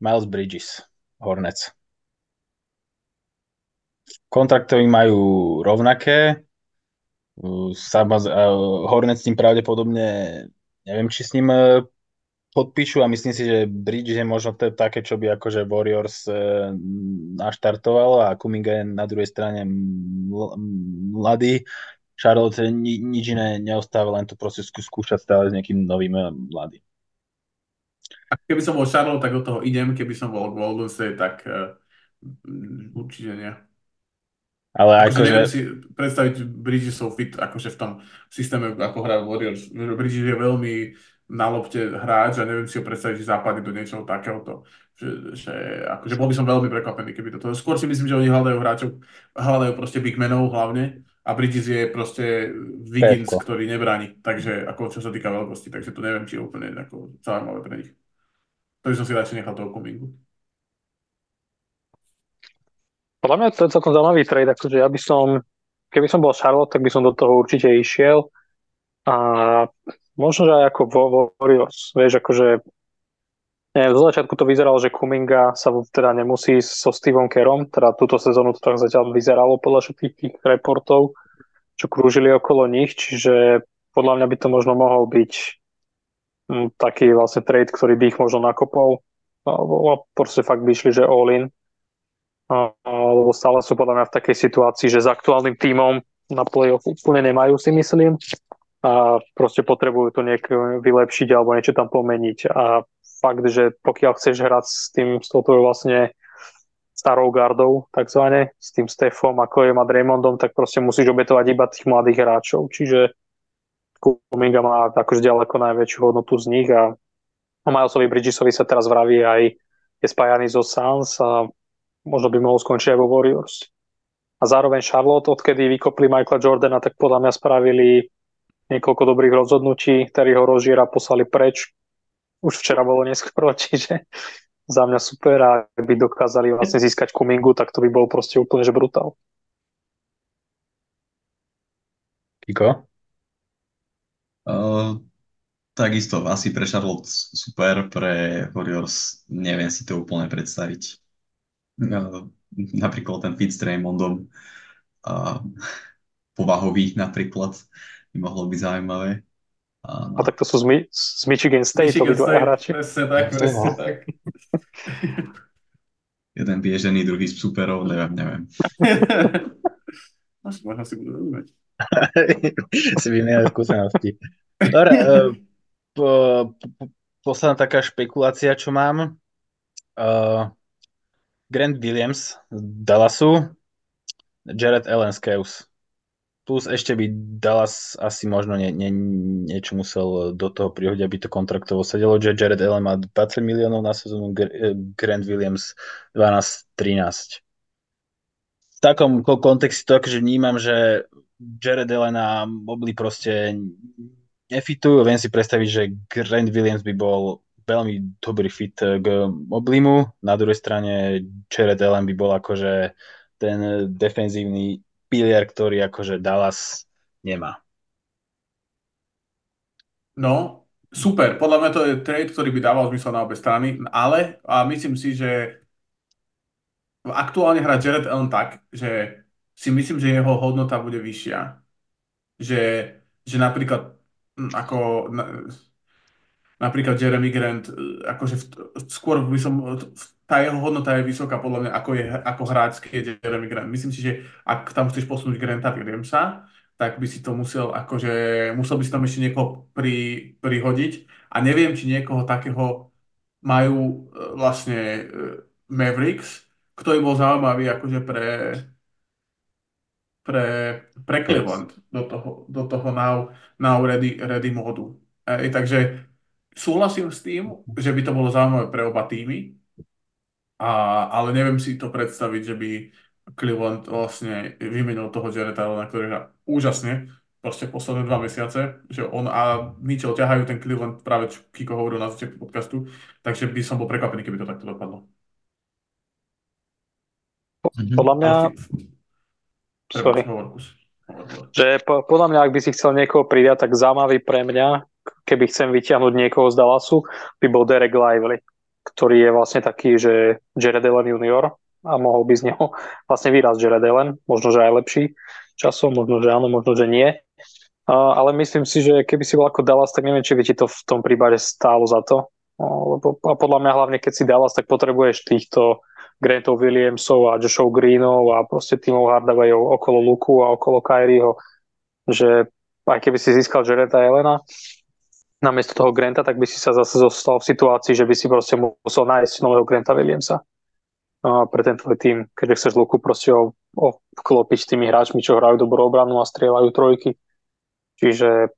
Miles Bridges, Hornets. Kontraktovi majú rovnaké. Sama, Hornets s tým pravdepodobne neviem, či s ním e, podpíšu a myslím si, že Bridge je možno to také, čo by akože Warriors e, naštartovalo a Kuminga je na druhej strane mladý. Charlotte ni, nič iné neostáva, len to proste skúšať stále s nejakým novým e, mladým. A keby som bol Charlotte, tak do toho idem, keby som bol Golden State, tak uh, určite nie. Ale akože... Neviem si predstaviť Bridgesov fit akože v tom systéme, ako hrá Warriors. Bridges je veľmi na lopte hráč a neviem si ho predstaviť, že západne do niečoho takéhoto. Že, že, akože bol by som veľmi prekvapený, keby toto. Skôr si myslím, že oni hľadajú hráčov, hľadajú proste big menov hlavne a Bridges je proste Wiggins, Peko. ktorý nebráni. Takže ako čo sa týka veľkosti, takže to neviem, či je úplne ako zaujímavé pre nich. To by som si radšej nechal toho Kumingu. Podľa mňa to je celkom zaujímavý trade, akože ja by som, keby som bol Charlotte, tak by som do toho určite išiel. A Možno, že aj ako vo Warriors, vieš, akože neviem, zo začiatku to vyzeralo, že Kuminga sa teda nemusí so Steveom Kerom, teda túto sezónu to tak zatiaľ vyzeralo podľa všetkých tých reportov, čo krúžili okolo nich, čiže podľa mňa by to možno mohol byť hm, taký vlastne trade, ktorý by ich možno nakopol, alebo proste fakt by išli, že all in, lebo stále sú podľa mňa v takej situácii, že s aktuálnym tímom na playoff úplne nemajú, si myslím a proste potrebujú to niekto vylepšiť alebo niečo tam pomeniť a fakt, že pokiaľ chceš hrať s tým, s touto vlastne starou gardou, takzvané, s tým Stefom, ako je a Draymondom, tak proste musíš obetovať iba tých mladých hráčov. Čiže Kuminga má akože ďaleko najväčšiu hodnotu z nich a o Milesovi Bridgesovi sa teraz vraví aj je spájaný zo Suns a možno by mohol skončiť aj vo Warriors. A zároveň Charlotte, odkedy vykopli Michaela Jordana, tak podľa mňa spravili niekoľko dobrých rozhodnutí, ktorí ho rozžiera poslali preč. Už včera bolo neskoro, čiže za mňa super a ak by dokázali vlastne získať Kumingu, tak to by bol proste úplne že brutál. Kiko? Uh, takisto, asi pre Charlotte super, pre Warriors neviem si to úplne predstaviť. Napríklad ten fit s Raymondom uh, povahový napríklad by mohlo byť zaujímavé. A, a tak to sú z, Mi- z Michigan State, Michigan to State, hráči. presne tak, presne tak. Jeden biežený, druhý z superov, neviem, neviem. Možno si budú rozumieť. si vymieňať skúsenosti. Dobre, e, po, po, posledná taká špekulácia, čo mám. Uh, Grant Williams z Dallasu, Jared Allen z Cavs. Plus ešte by Dallas asi možno nie, nie, niečo musel do toho prihodiť, aby to kontraktovo sedelo, Jared Allen má 20 miliónov na sezónu, Grant Williams 12-13. V takom kontexte to akože vnímam, že Jared Allen a Mobley proste nefitujú. Viem si predstaviť, že Grant Williams by bol veľmi dobrý fit k Moblimu. Na druhej strane Jared Allen by bol akože ten defenzívny pilier, ktorý akože Dallas nemá. No, super. Podľa mňa to je trade, ktorý by dával zmysel na obe strany, ale a myslím si, že aktuálne hrá Jared Allen tak, že si myslím, že jeho hodnota bude vyššia. Že, že napríklad ako napríklad Jeremy Grant, akože v, skôr by som, tá jeho hodnota je vysoká podľa mňa, ako, je, ako hráč, keď je Jeremy Grant. Myslím si, že ak tam chceš posunúť Granta Williamsa, tak by si to musel, akože, musel by si tam ešte niekoho pri, prihodiť a neviem, či niekoho takého majú vlastne Mavericks, kto by bol zaujímavý akože pre, pre, pre Cleveland do toho, do toho now, now ready, ready módu. E, takže súhlasím s tým, že by to bolo zaujímavé pre oba týmy, a, ale neviem si to predstaviť, že by Cleveland vlastne vymenil toho Jareta Allena, ktorý hrá úžasne, proste posledné dva mesiace, že on a Mitchell ťahajú ten Cleveland, práve čo Kiko hovoril na začiatku podcastu, takže by som bol prekvapený, keby to takto dopadlo. Mhm. Podľa mňa... Sorry. Že po, podľa mňa, ak by si chcel niekoho pridať, tak zaujímavý pre mňa, keby chcem vyťahnuť niekoho z Dallasu, by bol Derek Lively, ktorý je vlastne taký, že Jared Allen junior a mohol by z neho vlastne výraz Jared Allen, možno, že aj lepší časom, možno, že áno, možno, že nie. Uh, ale myslím si, že keby si bol ako Dallas, tak neviem, či by ti to v tom prípade stálo za to. Uh, lebo, a podľa mňa hlavne, keď si Dallas, tak potrebuješ týchto Grantov Williamsov a Joshov Greenov a proste tímov Hardawayov okolo Luku a okolo Kyrieho, že aj keby si získal Jareta Elena namiesto toho Granta, tak by si sa zase zostal v situácii, že by si proste musel nájsť nového Granta Williamsa a pre ten tvoj tým, keďže chceš Luku proste obklopiť tými hráčmi, čo hrajú dobrú obranu a strieľajú trojky. Čiže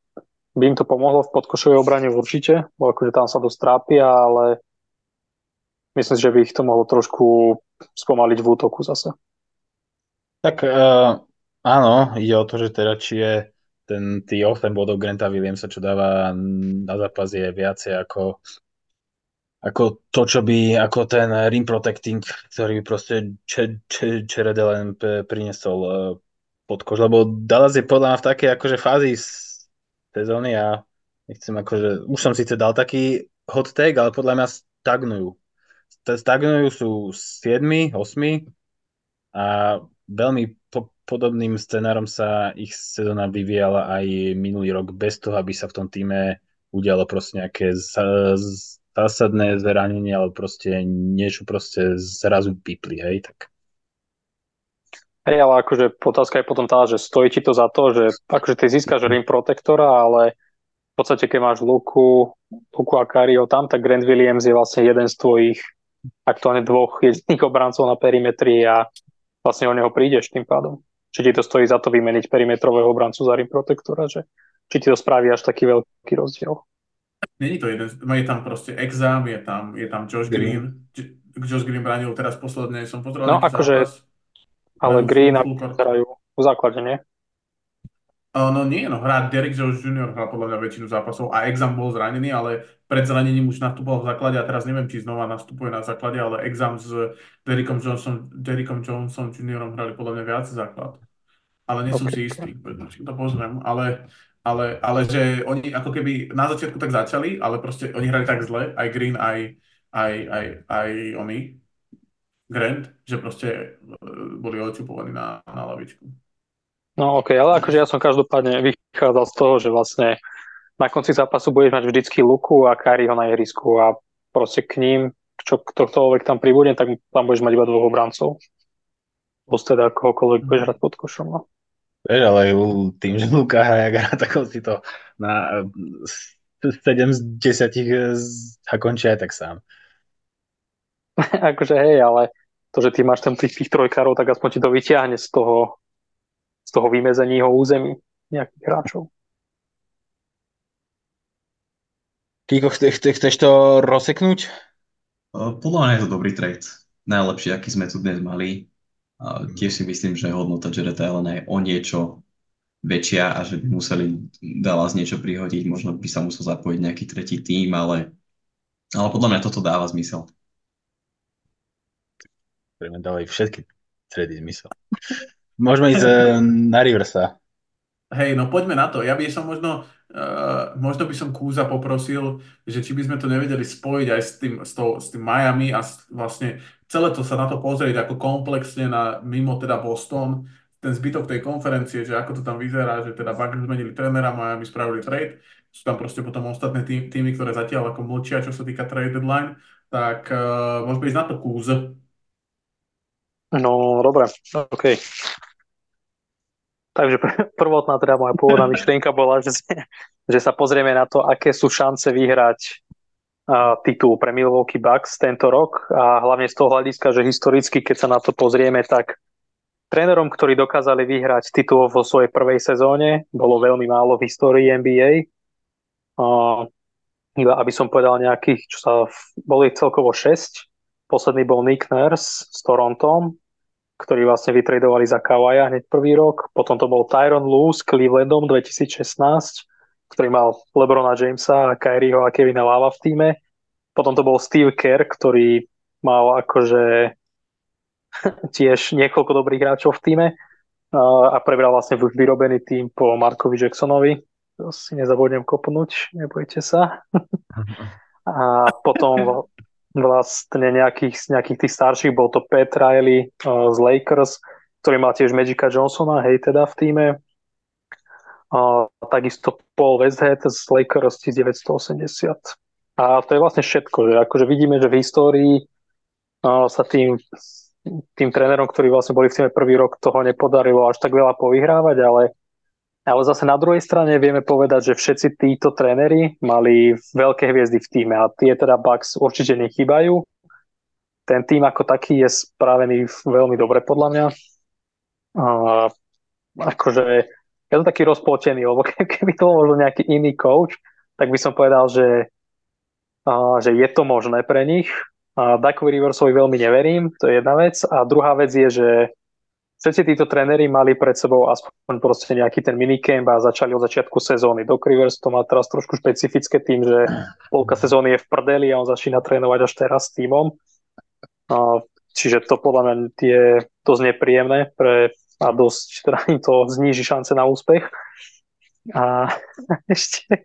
by im to pomohlo v podkošovej obrane určite, bo akože tam sa dosť trápia, ale myslím že by ich to mohlo trošku spomaliť v útoku zase. Tak uh, áno, ide o to, že teda či je ten tý 8 bodov Granta Williamsa, čo dáva na zápas je viacej ako ako to, čo by, ako ten rim protecting, ktorý by proste Čeredelen priniesol uh, pod kož, lebo Dallas je podľa mňa v takej akože fázi sezóny a nechcem akože, už som síce dal taký hot take, ale podľa mňa stagnujú. Stagnujú sú 7, 8 a veľmi po, podobným scenárom sa ich sezóna vyvíjala aj minulý rok bez toho, aby sa v tom týme udialo proste nejaké zásadné zranenie, ale proste niečo proste zrazu vypli, hej, tak. Hej, ale akože otázka je potom tá, že stojí ti to za to, že akože ty získaš rim protektora, ale v podstate keď máš Luku, Luku a Kario tam, tak Grant Williams je vlastne jeden z tvojich aktuálne dvoch jediných obrancov na perimetri a vlastne o neho prídeš tým pádom. Či ti to stojí za to vymeniť perimetrového obrancu za rim protektora, že či ti to spraví až taký veľký rozdiel. Není to jeden, je tam proste Exam, je tam, je tam Josh Green. Josh Green bránil teraz posledne, som potreboval No akože, ale Green hrajú v základe, nie? No nie, no hrá Derek Jones Jr. hrá podľa mňa väčšinu zápasov a Exam bol zranený, ale pred zranením už nastupoval v základe a teraz neviem, či znova nastupuje na základe, ale Exam s Derekom Johnson, Derekom Johnson Jr. hrali podľa mňa viac základ. Ale nie som okay. si istý, to pozriem, ale, ale, ale že oni ako keby na začiatku tak začali, ale proste oni hrali tak zle, aj Green, aj, aj, aj, aj oni, Grant, že proste e, boli odčupovaní na, na lavičku. No ok, ale akože ja som každopádne vychádzal z toho, že vlastne na konci zápasu budeš mať vždycky Luku a Kariho na ihrisku a proste k ním, čo ktokoľvek tam pribudne, tak tam budeš mať iba dvoch obrancov. Plus teda kohokoľvek budeš hrať pod košom. No. Vieš, ale tým, že Luka hraje, hrá, tak on si to na 7 z 10 zakončí aj tak sám. akože hej, ale to, že ty máš tam tých, tých trojkárov, tak aspoň ti to vyťahne z toho z toho vymezení jeho území nejakých hráčov. Kiko, chceš to rozseknúť? Podľa mňa je to dobrý trade. Najlepší, aký sme tu dnes mali. Tiež si myslím, že hodnota Jareta Allena je o niečo väčšia a že by museli Dallas niečo prihodiť. Možno by sa musel zapojiť nejaký tretí tým, ale, ale podľa mňa toto dáva zmysel. Pre mňa dávajú všetky tredy zmysel. Môžeme ísť eh, na Riversa. Hej, no poďme na to. Ja by som možno, uh, možno by som Kúza poprosil, že či by sme to nevedeli spojiť aj s tým, s, to, s tým Miami a s, vlastne celé to sa na to pozrieť ako komplexne na mimo teda Boston, ten zbytok tej konferencie, že ako to tam vyzerá, že teda Bucks zmenili trénera, Miami spravili trade, sú tam proste potom ostatné tý, týmy, ktoré zatiaľ ako mlčia, čo sa týka trade deadline, tak uh, môžeme ísť na to Kúz. No, dobre, OK. Takže prvotná teda moja pôvodná myšlienka bola, že, že sa pozrieme na to, aké sú šance vyhrať uh, titul pre Milwaukee Bucks tento rok a hlavne z toho hľadiska, že historicky, keď sa na to pozrieme, tak trénerom, ktorí dokázali vyhrať titul vo svojej prvej sezóne, bolo veľmi málo v histórii NBA. Uh, iba aby som povedal nejakých, čo sa boli celkovo 6. Posledný bol Nick Nurse s Torontom, ktorí vlastne vytredovali za Kawaja hneď prvý rok. Potom to bol Tyron Lue s Clevelandom 2016, ktorý mal Lebrona Jamesa Kyrieho a Kevina Lava v týme. Potom to bol Steve Kerr, ktorý mal akože tiež niekoľko dobrých hráčov v týme a prebral vlastne vyrobený tým po Markovi Jacksonovi. To si nezabudnem kopnúť, nebojte sa. a potom vlastne nejakých, nejakých tých starších, bol to Pat Riley uh, z Lakers, ktorý mal tiež Magica Johnsona, hej, teda v týme. Uh, takisto Paul Westhead z Lakers 1980. A to je vlastne všetko, že akože vidíme, že v histórii uh, sa tým, tým trénerom, ktorí vlastne boli v týme prvý rok, toho nepodarilo až tak veľa povyhrávať, ale ale zase na druhej strane vieme povedať, že všetci títo tréneri mali veľké hviezdy v týme a tie teda Bucks určite nechýbajú. Ten tým ako taký je spravený veľmi dobre podľa mňa. A, akože je to taký rozplotený, lebo keby to bol nejaký iný coach, tak by som povedal, že, a, že je to možné pre nich. A Duckovi Riversovi veľmi neverím, to je jedna vec. A druhá vec je, že všetci títo tréneri mali pred sebou aspoň proste nejaký ten minicamp a začali od začiatku sezóny. Doc Rivers to má teraz trošku špecifické tým, že polka sezóny je v prdeli a on začína trénovať až teraz s týmom. Čiže to podľa mňa je dosť nepríjemné pre, a dosť teda to zníži šance na úspech. A ešte,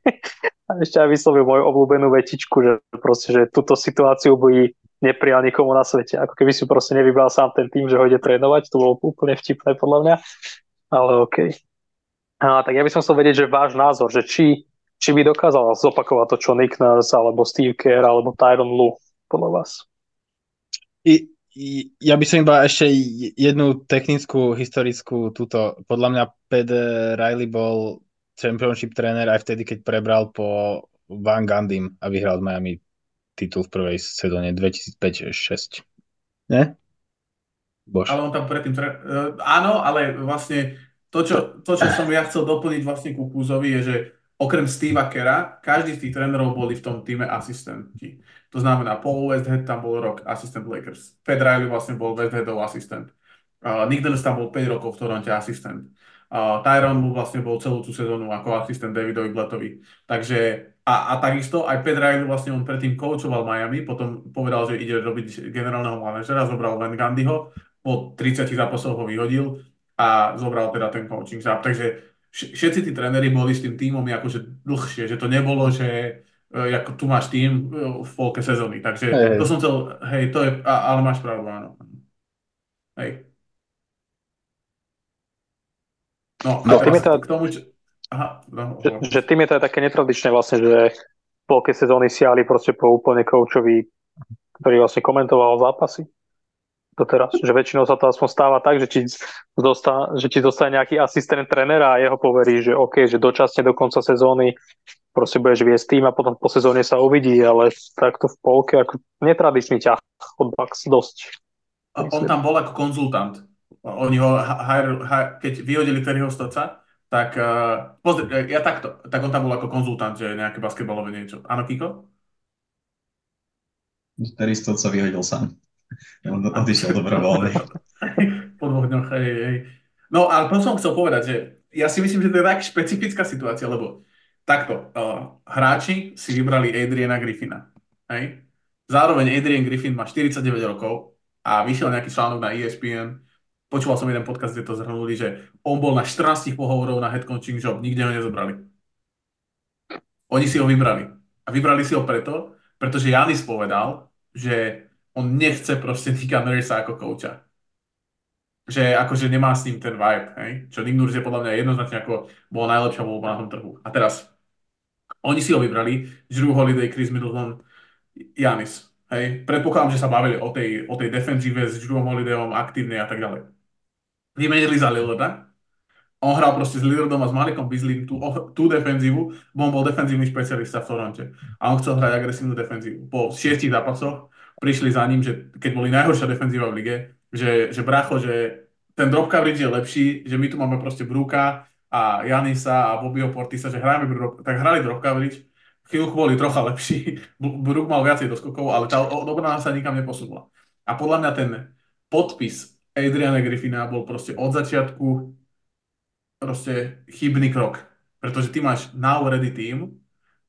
a ešte aj vyslovil moju obľúbenú vetičku, že proste, že túto situáciu by neprijal nikomu na svete. Ako keby si proste nevybral sám ten tým, že ho ide trénovať, to bolo úplne vtipné podľa mňa, ale OK. A, tak ja by som chcel vedieť, že váš názor, že či, či by dokázal zopakovať to, čo Nick Nurse, alebo Steve Kerr, alebo Tyron Lu, podľa vás. I, ja by som iba ešte jednu technickú, historickú túto. Podľa mňa Ped Riley bol championship tréner aj vtedy, keď prebral po Van Gandhim a vyhral Miami titul v prvej sezóne 2005-2006. Ne? Bož. Ale on tam predtým... Tre... Uh, áno, ale vlastne to, čo, to, čo som ja chcel doplniť vlastne ku Kúzovi, je, že okrem Steva Kera, každý z tých trénerov boli v tom týme asistenti. To znamená, Paul Westhead tam bol rok asistent Lakers. Fed Riley vlastne bol Westheadov asistent. Uh, Nick Nurse tam bol 5 rokov v Toronte asistent. Uh, Tyron mu vlastne bol celú tú sezónu ako asistent Davidovi Bletovi. Takže a, a takisto aj Pat Riley vlastne on predtým coachoval Miami, potom povedal, že ide robiť generálneho manažera, zobral Van Gandyho, po 30 zápasoch ho vyhodil a zobral teda ten coaching staff. Takže všetci tí tréneri boli s tým týmom akože dlhšie, že to nebolo, že e, ako tu máš tým e, v polke sezóny. Takže hey. to som chcel, hej, to je, ale máš pravdu, áno. Hej. No, a no, teraz to... k tomu, že... Aha, no, že, že tým je to také netradičné vlastne, že v polke sezóny siali proste po úplne koučovi, ktorý vlastne komentoval zápasy doteraz. Že väčšinou sa to aspoň stáva tak, že či, dostá, že či dostane nejaký asistent trénera a jeho poverí, že OK, že dočasne do konca sezóny proste budeš viesť tým a potom po sezóne sa uvidí, ale takto v polke ako netradičný ťah od Bucks dosť. On tam bol ako konzultant. Oni ho, hire, hire, keď vyhodili Terryho Stoca, tak uh, pozri, ja takto, tak on tam bol ako konzultant, že nejaké basketbalové niečo. Áno, Kiko? Terry Stoc sa vyhodil sám. On odišiel dobrovoľne. po dvoch dňoch, hej, hej. No ale to som chcel povedať, že ja si myslím, že to je tak špecifická situácia, lebo takto, uh, hráči si vybrali Adriana Griffina. Hej? Zároveň Adrian Griffin má 49 rokov a vyšiel nejaký článok na ESPN, počúval som jeden podcast, kde to zhrnuli, že on bol na 14 pohovorov na head coaching job, nikde ho nezobrali. Oni si ho vybrali. A vybrali si ho preto, pretože Janis povedal, že on nechce proste Nika Nursa ako kouča. Že akože nemá s ním ten vibe, hej? Čo Nick Nurse je podľa mňa jednoznačne ako bola najlepšia voľba na tom trhu. A teraz, oni si ho vybrali, Drew Holiday, Chris Middleton, Janis. Hej? Predpokladám, že sa bavili o tej, o tej defenzíve s Drew Holidayom aktívne a tak ďalej. Vymenili za Lillarda, on hral proste s Lillardom a s Malikom Beasleym tú, tú defenzívu, bo on bol defenzívny špecialista v Toronte. A on chcel hrať agresívnu defenzívu. Po šiestich zápasoch prišli za ním, že keď boli najhoršia defenzíva v lige, že, že bracho, že ten drop coverage je lepší, že my tu máme proste Brúka a Janisa a Bobbyho Portisa, že hráme tak hrali drop coverage, chvíľku boli trocha lepší, Brook mal viacej doskokov, ale tá obrana sa nikam neposunula. A podľa mňa ten podpis Adriana Griffina bol proste od začiatku proste chybný krok. Pretože ty máš now ready team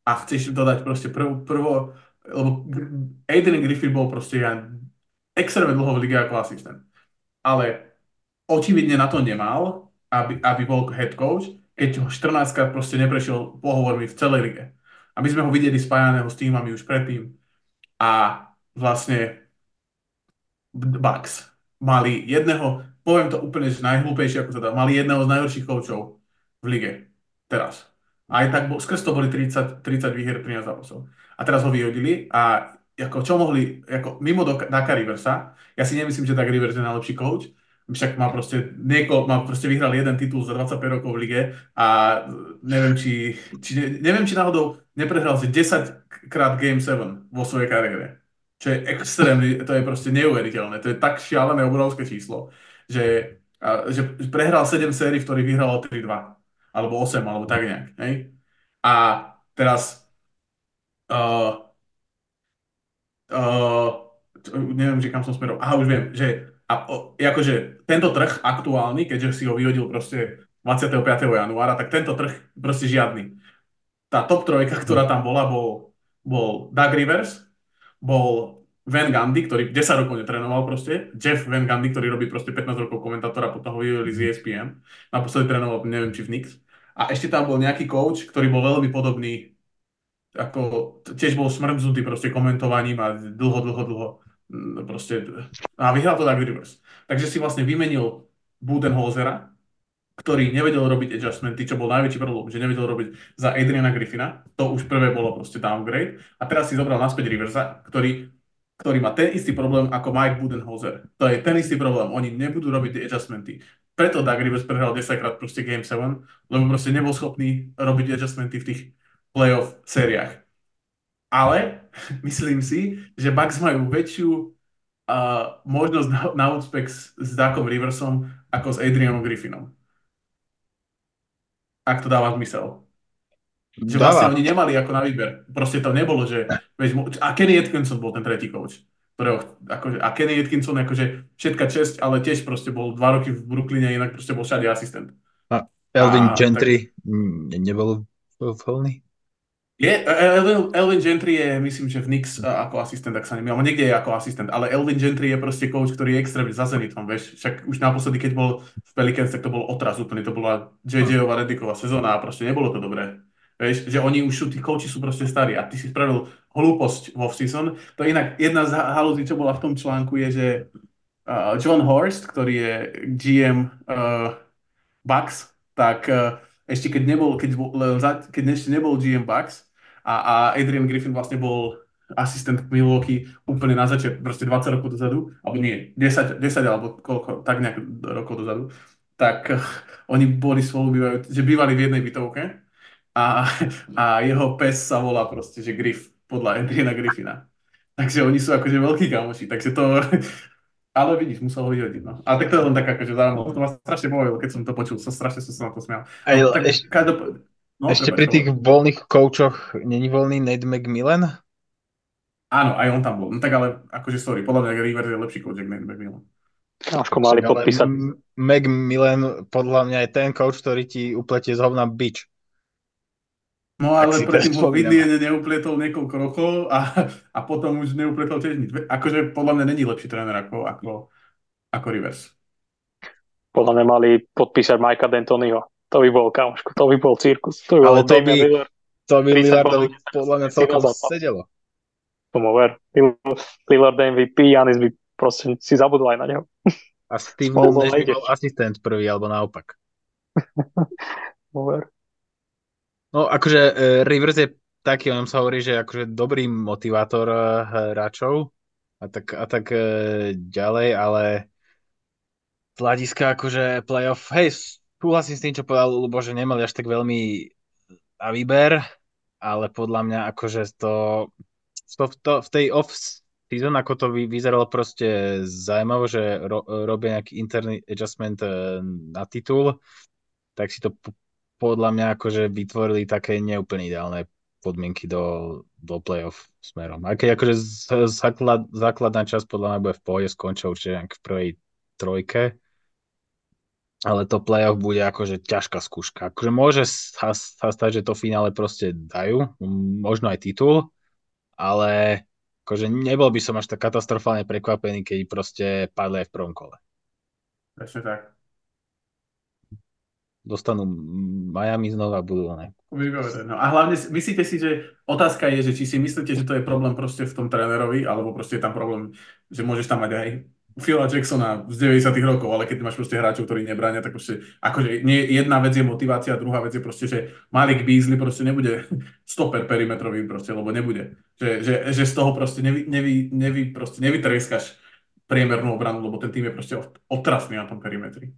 a chceš dodať proste prv, prvo lebo Adrian Griffin bol proste ja extrémne dlho v lige ako asistent. Ale očividne na to nemal, aby, aby bol head coach, keď ho 14 krát proste neprešiel pohovormi v celej lige. A my sme ho videli spájaného s týmami už predtým. A vlastne Bucks mali jedného, poviem to úplne že najhlúpejšie, ako dá, mali jedného z najhorších coachov v lige. Teraz. Aj tak, bol, skrz to boli 30, 30 výher, 13 zápasov. A teraz ho vyhodili a ako, čo mohli, ako, mimo Daka Riversa, ja si nemyslím, že Dak Rivers je najlepší coach, však má proste, nieko, má proste vyhral jeden titul za 25 rokov v lige a neviem, či, či, neviem, či náhodou neprehral si 10 krát Game 7 vo svojej kariére. Čo je extrémne, to je proste neuveriteľné. To je tak šialené obrovské číslo, že, a, že prehral 7 sérií, v ktorých vyhral 3-2 alebo 8, alebo tak nejak. Hej? A teraz uh, uh, neviem, že kam som smeroval. Aha, už viem, že a, o, akože tento trh aktuálny, keďže si ho vyhodil proste 25. januára, tak tento trh proste žiadny. Tá top trojka, ktorá tam bola, bol, bol Doug Rivers, bol Van Gundy, ktorý 10 rokov netrenoval proste, Jeff Van Gundy, ktorý robí proste 15 rokov komentátora, potom ho vyhodili z ESPN, naposledy trénoval, neviem, či v Knicks. A ešte tam bol nejaký coach, ktorý bol veľmi podobný, ako tiež bol smrznutý proste komentovaním a dlho, dlho, dlho proste a vyhral to Doug Rivers. Takže si vlastne vymenil Budenholzera, ktorý nevedel robiť adjustmenty, čo bol najväčší problém, že nevedel robiť za Adriana Griffina, to už prvé bolo proste downgrade, a teraz si zobral naspäť Riversa, ktorý, ktorý má ten istý problém ako Mike Budenholzer. To je ten istý problém, oni nebudú robiť tie adjustmenty preto Doug Rivers prehral 10 krát proste Game 7, lebo proste nebol schopný robiť adjustmenty v tých playoff sériách. Ale myslím si, že Bucks majú väčšiu uh, možnosť na, na úspech s, s Duckom Riversom ako s Adrianom Griffinom. Ak to dáva zmysel. Že Dáva. vlastne oni nemali ako na výber. Proste to nebolo, že... Veď, a Kenny Atkinson bol ten tretí coach. Ktorého, akože, a Kenny Atkinson akože všetka česť, ale tiež proste bol dva roky v Brooklyne, inak proste bol všade asistent. Elvin A, Gentry mm, nebol voľný? Je, Elvin, Elvin Gentry je, myslím, že v Knicks a, ako asistent, ak sa nemýlim, niekde je ako asistent, ale Elvin Gentry je proste coach, ktorý je extrémne za Zenitom, vieš, však už naposledy, keď bol v Pelicans, tak to bol otraz úplne, to bola JJ-ová Rediková sezóna a proste nebolo to dobré. Vieš, že oni už sú, tí coachi sú proste starí a ty si spravil hlúposť vo season. To je inak jedna z halúzí, čo bola v tom článku, je, že uh, John Horst, ktorý je GM uh, Bucks, tak uh, ešte keď nebol, keď, keď ešte nebol GM Bucks a, a Adrian Griffin vlastne bol asistent Milwaukee úplne na začiatku, proste 20 rokov dozadu, alebo nie, 10, 10 alebo koľko, tak nejak rokov dozadu, tak uh, oni boli spolu bývajú, že bývali v jednej bytovke a, a jeho pes sa volá proste, že Griff, podľa Adriana Griffina. Takže oni sú akože veľkí kamoši, takže to... Ale vidíš, musel ho vyhodiť, no. Ale tak to je len tak akože zaujímavé. To ma strašne bavilo, keď som to počul. So, strašne som sa na to smial. Aj, No, tak eš- každop... no, Ešte pri tých voľných koučoch není voľný Nate McMillan? Áno, aj on tam bol. No tak ale, akože sorry, podľa mňa Rivers je lepší coach, ako Nate McMillan. Kámoško, mali podpísať. McMillan podľa mňa je ten coach, ktorý ti upletie z hovna bič. No ale predtým vo. Indiene neupletol niekoľko rokov a, a potom už neupletol tiež nič. Akože podľa mňa není lepší tréner ako, ako, ako Rivers. Podľa mňa mali podpísať Mikea D'Antoniho. To by bol, kámoško, to by bol cirkus. To by Ale bol to by-. To by 30 Lillardovi podľa mňa celkom sedelo. Tomu ver. Lillard MVP, Janis by proste si zabudol aj na neho. A Steve Spolu Nash by nejde. bol asistent prvý, alebo naopak. Tomu ver. No akože uh, Rivers je taký, o ňom sa hovorí, že akože dobrý motivátor uh, hráčov a tak, a tak uh, ďalej, ale z hľadiska akože playoff, hej, súhlasím s tým, čo povedal Lubo, že nemali až tak veľmi na výber, ale podľa mňa akože to, to, to v tej off season, ako to vy, vyzeralo proste zaujímavé, že ro, robia nejaký interný adjustment uh, na titul, tak si to podľa mňa akože vytvorili také neúplne ideálne podmienky do, do playoff smerom. Aj keď akože základ, základná časť podľa mňa bude v pohode, skončia určite v prvej trojke, ale to playoff bude akože ťažká skúška. Akože môže sa, sa stať, že to finále proste dajú, možno aj titul, ale akože nebol by som až tak katastrofálne prekvapený, keď proste padli aj v prvom kole. Presne tak. Dostanú Miami znova, budú ne. No a hlavne myslíte si, že otázka je, že či si myslíte, že to je problém proste v tom trénerovi, alebo proste je tam problém, že môžeš tam mať aj Phila Jacksona z 90 rokov, ale keď máš proste hráčov, ktorí nebránia, tak proste, akože nie, jedna vec je motivácia, druhá vec je proste, že Malik Beasley proste nebude stoper perimetrový proste, lebo nebude. Že, že, že z toho proste nevy, nevy, nevy, proste nevytreskaš priemernú obranu, lebo ten tým je proste ot- otrasný na tom perimetri.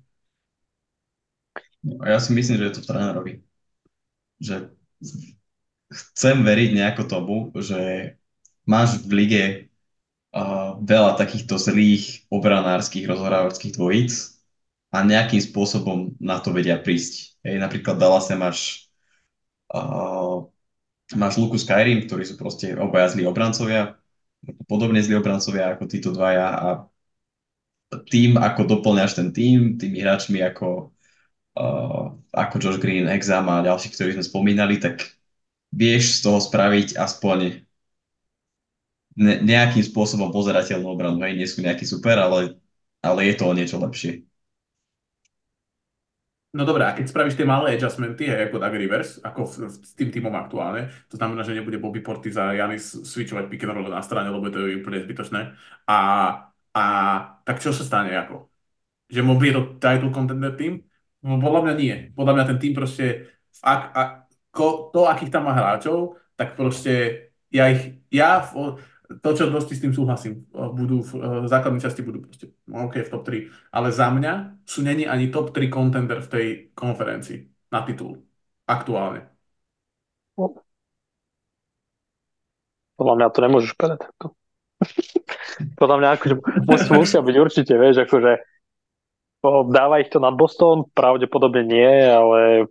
No, ja si myslím, že je to v trénerovi. Že chcem veriť nejako tomu, že máš v lige veľa takýchto zlých obranárskych rozhrávacích dvojíc a nejakým spôsobom na to vedia prísť. Hej, napríklad v Dallase máš uh, máš Luku Skyrim, ktorí sú proste obaja zlí obrancovia, podobne zlí obrancovia ako títo dvaja a tým, ako doplňaš ten tým, tými hráčmi ako uh, ako Josh Green, Exam a ďalší, ktorí sme spomínali, tak vieš z toho spraviť aspoň ne, nejakým spôsobom pozerateľnú obranu. Hej, nie sú nejaký super, ale, ale je to o niečo lepšie. No dobré, a keď spravíš tie malé adjustmenty, hej, ako Doug Rivers, ako v, v, s tým týmom aktuálne, to znamená, že nebude Bobby Portis a Janis switchovať pick and roll na strane, lebo to je úplne zbytočné. A, a tak čo sa stane ako? Že mu bude to title contender tým? No, podľa mňa nie. Podľa mňa ten tým proste, ak, a, ko, to, akých tam má hráčov, tak proste ja ich, ja to, čo dosť s tým súhlasím, budú v, v základnej časti budú proste, OK, v top 3, ale za mňa sú není ani top 3 contender v tej konferencii na titul. Aktuálne. Podľa mňa to nemôžeš povedať takto. Podľa mňa akože mus, musia byť určite, vieš, akože dáva ich to nad Boston, pravdepodobne nie, ale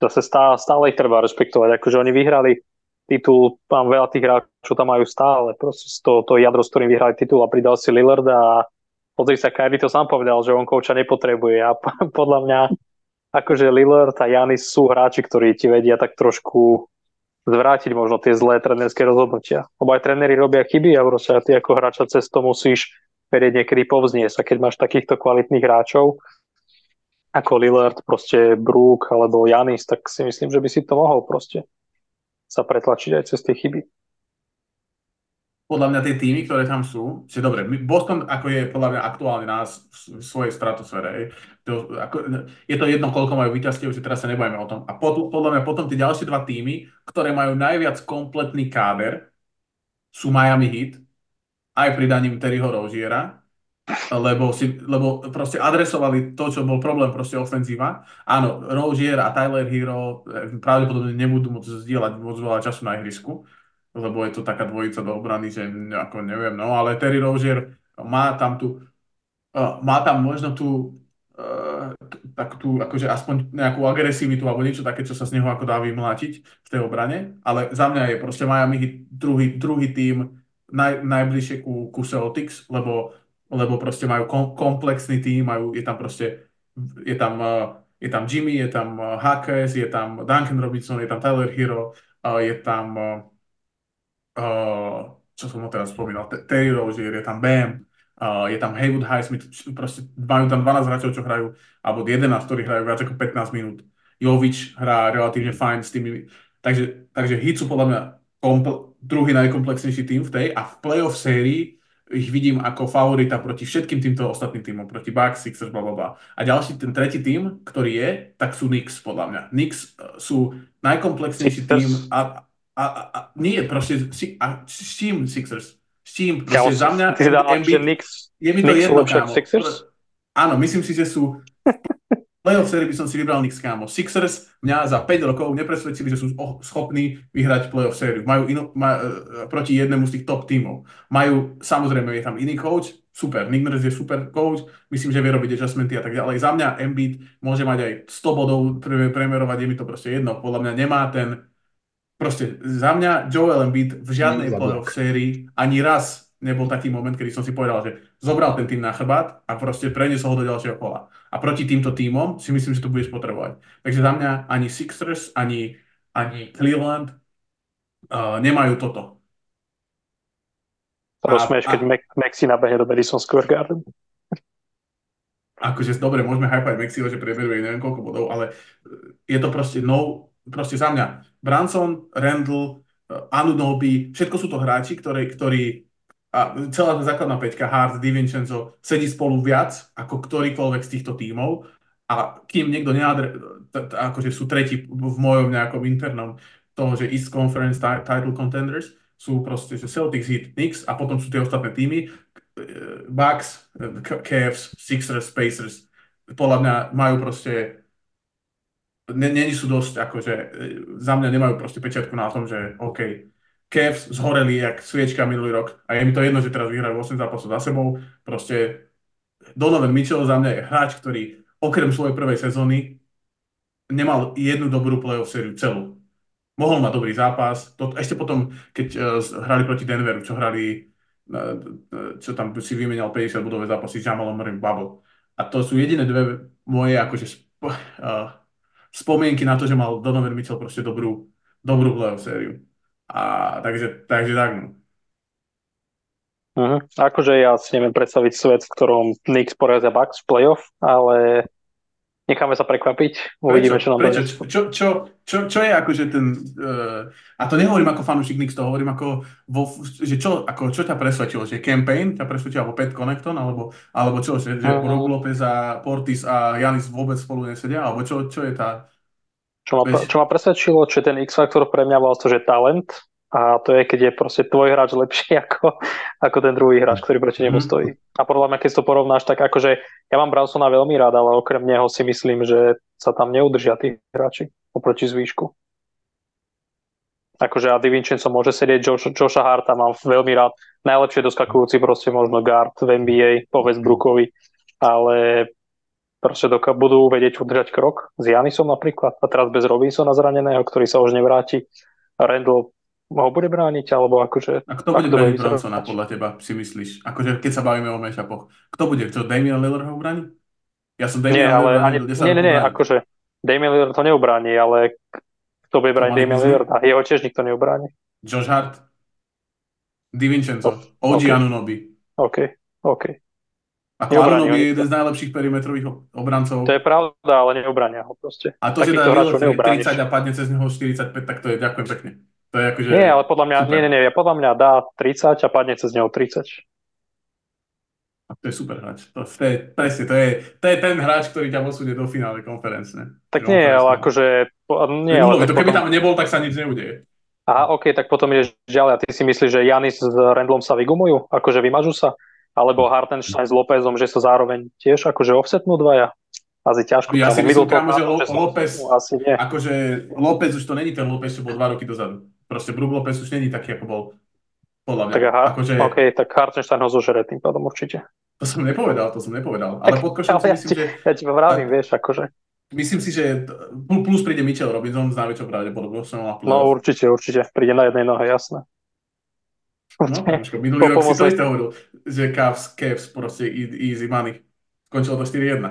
zase stále, stále ich treba rešpektovať. Akože oni vyhrali titul, mám veľa tých hráčov tam majú stále, proste to, to jadro, s ktorým vyhrali titul a pridal si Lillard a pozri sa, Kyrie to sám povedal, že on kouča nepotrebuje a podľa mňa akože Lillard a Janis sú hráči, ktorí ti vedia tak trošku zvrátiť možno tie zlé trenerské rozhodnutia. Lebo aj tréneri robia chyby a proste ty ako hráča cez to musíš vedieť niekedy povzniesť. A keď máš takýchto kvalitných hráčov, ako Lillard, proste Brook alebo Janis, tak si myslím, že by si to mohol proste sa pretlačiť aj cez tie chyby. Podľa mňa tie týmy, ktoré tam sú, si dobre, Boston ako je podľa mňa aktuálne v svojej stratosfére. To, ako, je to jedno, koľko majú víťazstiev, že teraz sa nebojíme o tom. A pod, podľa mňa potom tie ďalšie dva týmy, ktoré majú najviac kompletný káder, sú Miami Heat, aj pridaním Terryho Roziera, lebo, si, lebo proste adresovali to, čo bol problém proste ofenzíva. Áno, Rozier a Tyler Hero eh, pravdepodobne nebudú môcť zdieľať moc veľa času na ihrisku, lebo je to taká dvojica do obrany, že ako neviem, no ale Terry Rozier má tam tu, uh, má tam možno tú uh, tak tú, akože aspoň nejakú agresivitu alebo niečo také, čo sa z neho ako dá vymlátiť v tej obrane, ale za mňa je proste Miami druhý, druhý tým naj, najbližšie ku, ku Celtics, lebo lebo proste majú kom, komplexný tým, majú, je tam proste, je tam, uh, je tam Jimmy, je tam uh, Hakes, je tam Duncan Robinson, je tam Tyler Hero, uh, je tam, uh, čo som ho teraz spomínal, Terry Rozier, je tam Bam, uh, je tam Haywood Highsmith, proste majú tam 12 hráčov, čo hrajú, alebo 11, ktorí hrajú viac ako 15 minút. Jovič hrá relatívne fajn s tými, takže, takže Heat sú podľa mňa kompl- druhý najkomplexnejší tým v tej a v playoff sérii ich vidím ako favorita proti všetkým týmto ostatným týmom, proti Bucks, Sixers, bla, bla, bla. A ďalší, ten tretí tým, ktorý je, tak sú Knicks, podľa mňa. Knicks e, sú najkomplexnejší Sixers. tým a, a, a, a nie, proste, si, a s čím Sixers? S čím? Proste za mňa, je mi to jedno, kámo. Sixers? Áno, myslím si, že sú playoff série by som si vybral Knicks, kámo. Sixers mňa za 5 rokov nepresvedčili, že sú schopní vyhrať playoff sériu. Majú ino, ma, uh, proti jednému z tých top tímov. Majú, samozrejme, je tam iný coach, super. Nick Nurse je super coach, myslím, že vie robiť adjustmenty a tak ďalej. Za mňa Embiid môže mať aj 100 bodov premerovať, je mi to proste jedno. Podľa mňa nemá ten, proste za mňa Joel Embiid v žiadnej playoff sérii ani raz nebol taký moment, kedy som si povedal, že zobral ten tým na chrbát a proste preniesol ho do ďalšieho kola. A proti týmto týmom si myslím, že to budeš potrebovať. Takže za mňa ani Sixers, ani, ani Cleveland uh, nemajú toto. Rozmieš, keď Mac, Maxi nabehne do Madison Square Garden. Akože dobre, môžeme hypať Mexiho, že priemeruje neviem koľko bodov, ale je to proste no, proste za mňa. Branson, Randall, Anunobi, všetko sú to hráči, ktorí, ktorí a celá tá základná peťka, Hart, DiVincenzo, sedí spolu viac ako ktorýkoľvek z týchto tímov. A kým niekto neadre, akože sú tretí v mojom nejakom internom toho, že East Conference title contenders sú proste že Celtics, Heat, Knicks a potom sú tie ostatné týmy Bucks, Cavs, Sixers, Pacers. Podľa mňa majú proste není sú dosť, akože za mňa nemajú proste pečiatku na tom, že OK, Cavs zhoreli jak sviečka minulý rok a je mi to jedno, že teraz vyhrajú 8 zápasov za sebou. Proste Donovan Mitchell za mňa je hráč, ktorý okrem svojej prvej sezóny nemal jednu dobrú playoff sériu celú. Mohol mať dobrý zápas. To, ešte potom, keď uh, hrali proti Denveru, čo hrali, uh, čo tam si vymenal 50 bodové zápasy s Jamalom Murray Bubble. A to sú jediné dve moje akože sp- uh, spomienky na to, že mal Donovan Mitchell proste dobrú, dobrú playoff sériu. A takže, takže tak. Uh-huh. Akože ja si neviem predstaviť svet, v ktorom Knicks porazia Bucks v playoff, ale necháme sa prekvapiť, uvidíme, čo nám prečo? Čo, čo, čo, čo je akože ten, uh, a to nehovorím ako fanúšik Knicks, to hovorím ako, vo, že čo, ako, čo ťa presvedčilo, že campaign ťa presvedčil, alebo Pat Connecton, alebo, alebo čo, že, že uh-huh. Brook Lopez a Portis a Janis vôbec spolu nesedia, alebo čo, čo je tá, čo ma, čo ma presvedčilo, že ten X-faktor pre mňa to, že talent a to je, keď je proste tvoj hráč lepší ako, ako ten druhý hráč, ktorý proti nemu mhm. stojí. A podľa mňa, keď to porovnáš, tak akože ja mám Bransona veľmi rád, ale okrem neho si myslím, že sa tam neudržia tí hráči oproti zvýšku. Akože a Divincenzo môže sedieť, Josh, Josha Harta mám veľmi rád. Najlepšie doskakujúci proste možno guard v NBA po Westbrookovi, ale proste doka- budú vedieť udržať krok s Janisom napríklad a teraz bez Robinsona zraneného, ktorý sa už nevráti. Randall ho bude brániť, alebo akože... A kto bude brániť Bronsona podľa teba, si myslíš? Akože keď sa bavíme o matchupoch. Kto bude? Čo, Damian Lillard ho bráni? Ja som Damian nie, ale ani, nie, nie, nie, akože Damian Lillard to neubráni, ale kto bude brániť Damian Lillard? A jeho tiež nikto neubráni. Josh Hart, DiVincenzo, oh, OG okay. Anunobi. OK, OK. Ako Anunobi je jeden z najlepších perimetrových obrancov. To je pravda, ale neobrania ho proste. A to, že dá 30 a padne cez neho 45, tak to je ďakujem pekne. To je akože... Nie, ale podľa mňa, super. nie, nie, nie, podľa mňa dá 30 a padne cez neho 30. A to je super hráč. To, to je, presne, to je, to je ten hráč, ktorý ťa posunie do finále konferenčne. Tak nie, ale akože... Nie, ale to keby potom... tam nebol, tak sa nič neudeje. Aha, OK, tak potom ideš ďalej. A ty si myslíš, že Janis s Randlom sa vygumujú? Akože vymažú sa? Alebo Hartenstein s Lópezom, že sa zároveň tiež akože offsetnú dvaja? Asi ťažko. Ja si myslím, kámo, že López, asi nie. akože López už to není ten López, čo bol dva roky dozadu. Proste Brook López už není taký, ako bol podľa mňa. Tak, aha, akože... OK, tak Hartenstein ho zožere tým pádom určite. To som nepovedal, to som nepovedal. Ale pod košom si myslím, že... Ja ti vravím, vieš, akože. Myslím si, že plus príde Mitchell Robinson s najväčšou pravdepodobnosťou. No určite, určite. Príde na jednej nohe, jasné. No, počko, minulý rok si to isté hovoril, že Cavs, Cavs proste easy money. Skončilo to 4-1.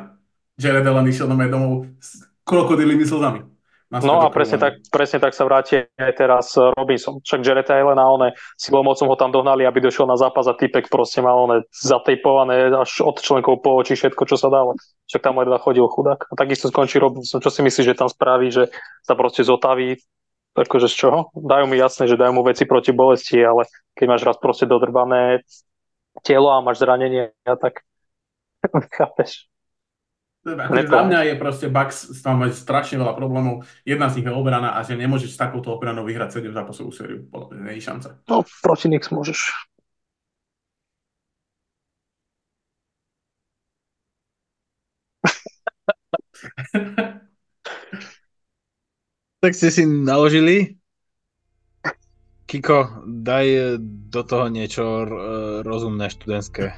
Jared Allen išiel na domov s krokodilými slzami. No a presne tak, presne tak sa vráti aj teraz Robinson. Však Jared Allen a one silou mocom ho tam dohnali, aby došiel na zápas a typek proste mal one zatejpované až od členkov po oči všetko, čo sa dalo. Však tam ledva chodil chudák. A takisto skončí Robinson. Čo si myslíš, že tam spraví, že sa proste zotaví? Akože z čoho? Dajú mi jasné, že dajú mu veci proti bolesti, ale keď máš raz proste dodrbané telo a máš zranenie, tak chápeš. Akože za mňa je proste Bucks tam mať strašne veľa problémov. Jedna z nich je obrana a že nemôžeš s takouto obranou vyhrať 7 zápasovú sériu. Nie je šanca. No, proti Nix môžeš. tak ste si naložili? Kiko, daj do toho niečo rozumné študentské.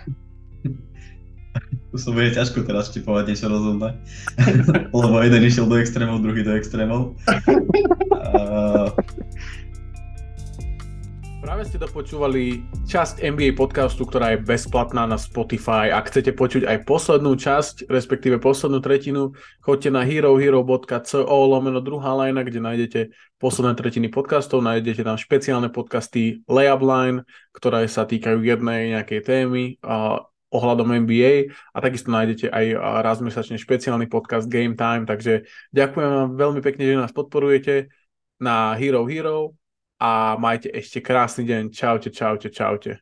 To bude ťažko teraz štipovať niečo rozumné. Lebo jeden išiel do extrémov, druhý do extrémov. Uh... Práve ste dopočúvali časť NBA podcastu, ktorá je bezplatná na Spotify. Ak chcete počuť aj poslednú časť, respektíve poslednú tretinu, choďte na herohero.co lomeno druhá lajna, kde nájdete posledné tretiny podcastov, nájdete tam špeciálne podcasty Layup Line, ktoré sa týkajú jednej nejakej témy ohľadom NBA a. Takisto nájdete aj raz mesačne špeciálny podcast Game Time, takže ďakujem vám veľmi pekne, že nás podporujete na Hero Hero a majte ešte krásny deň. Čaute, čaute, čaute.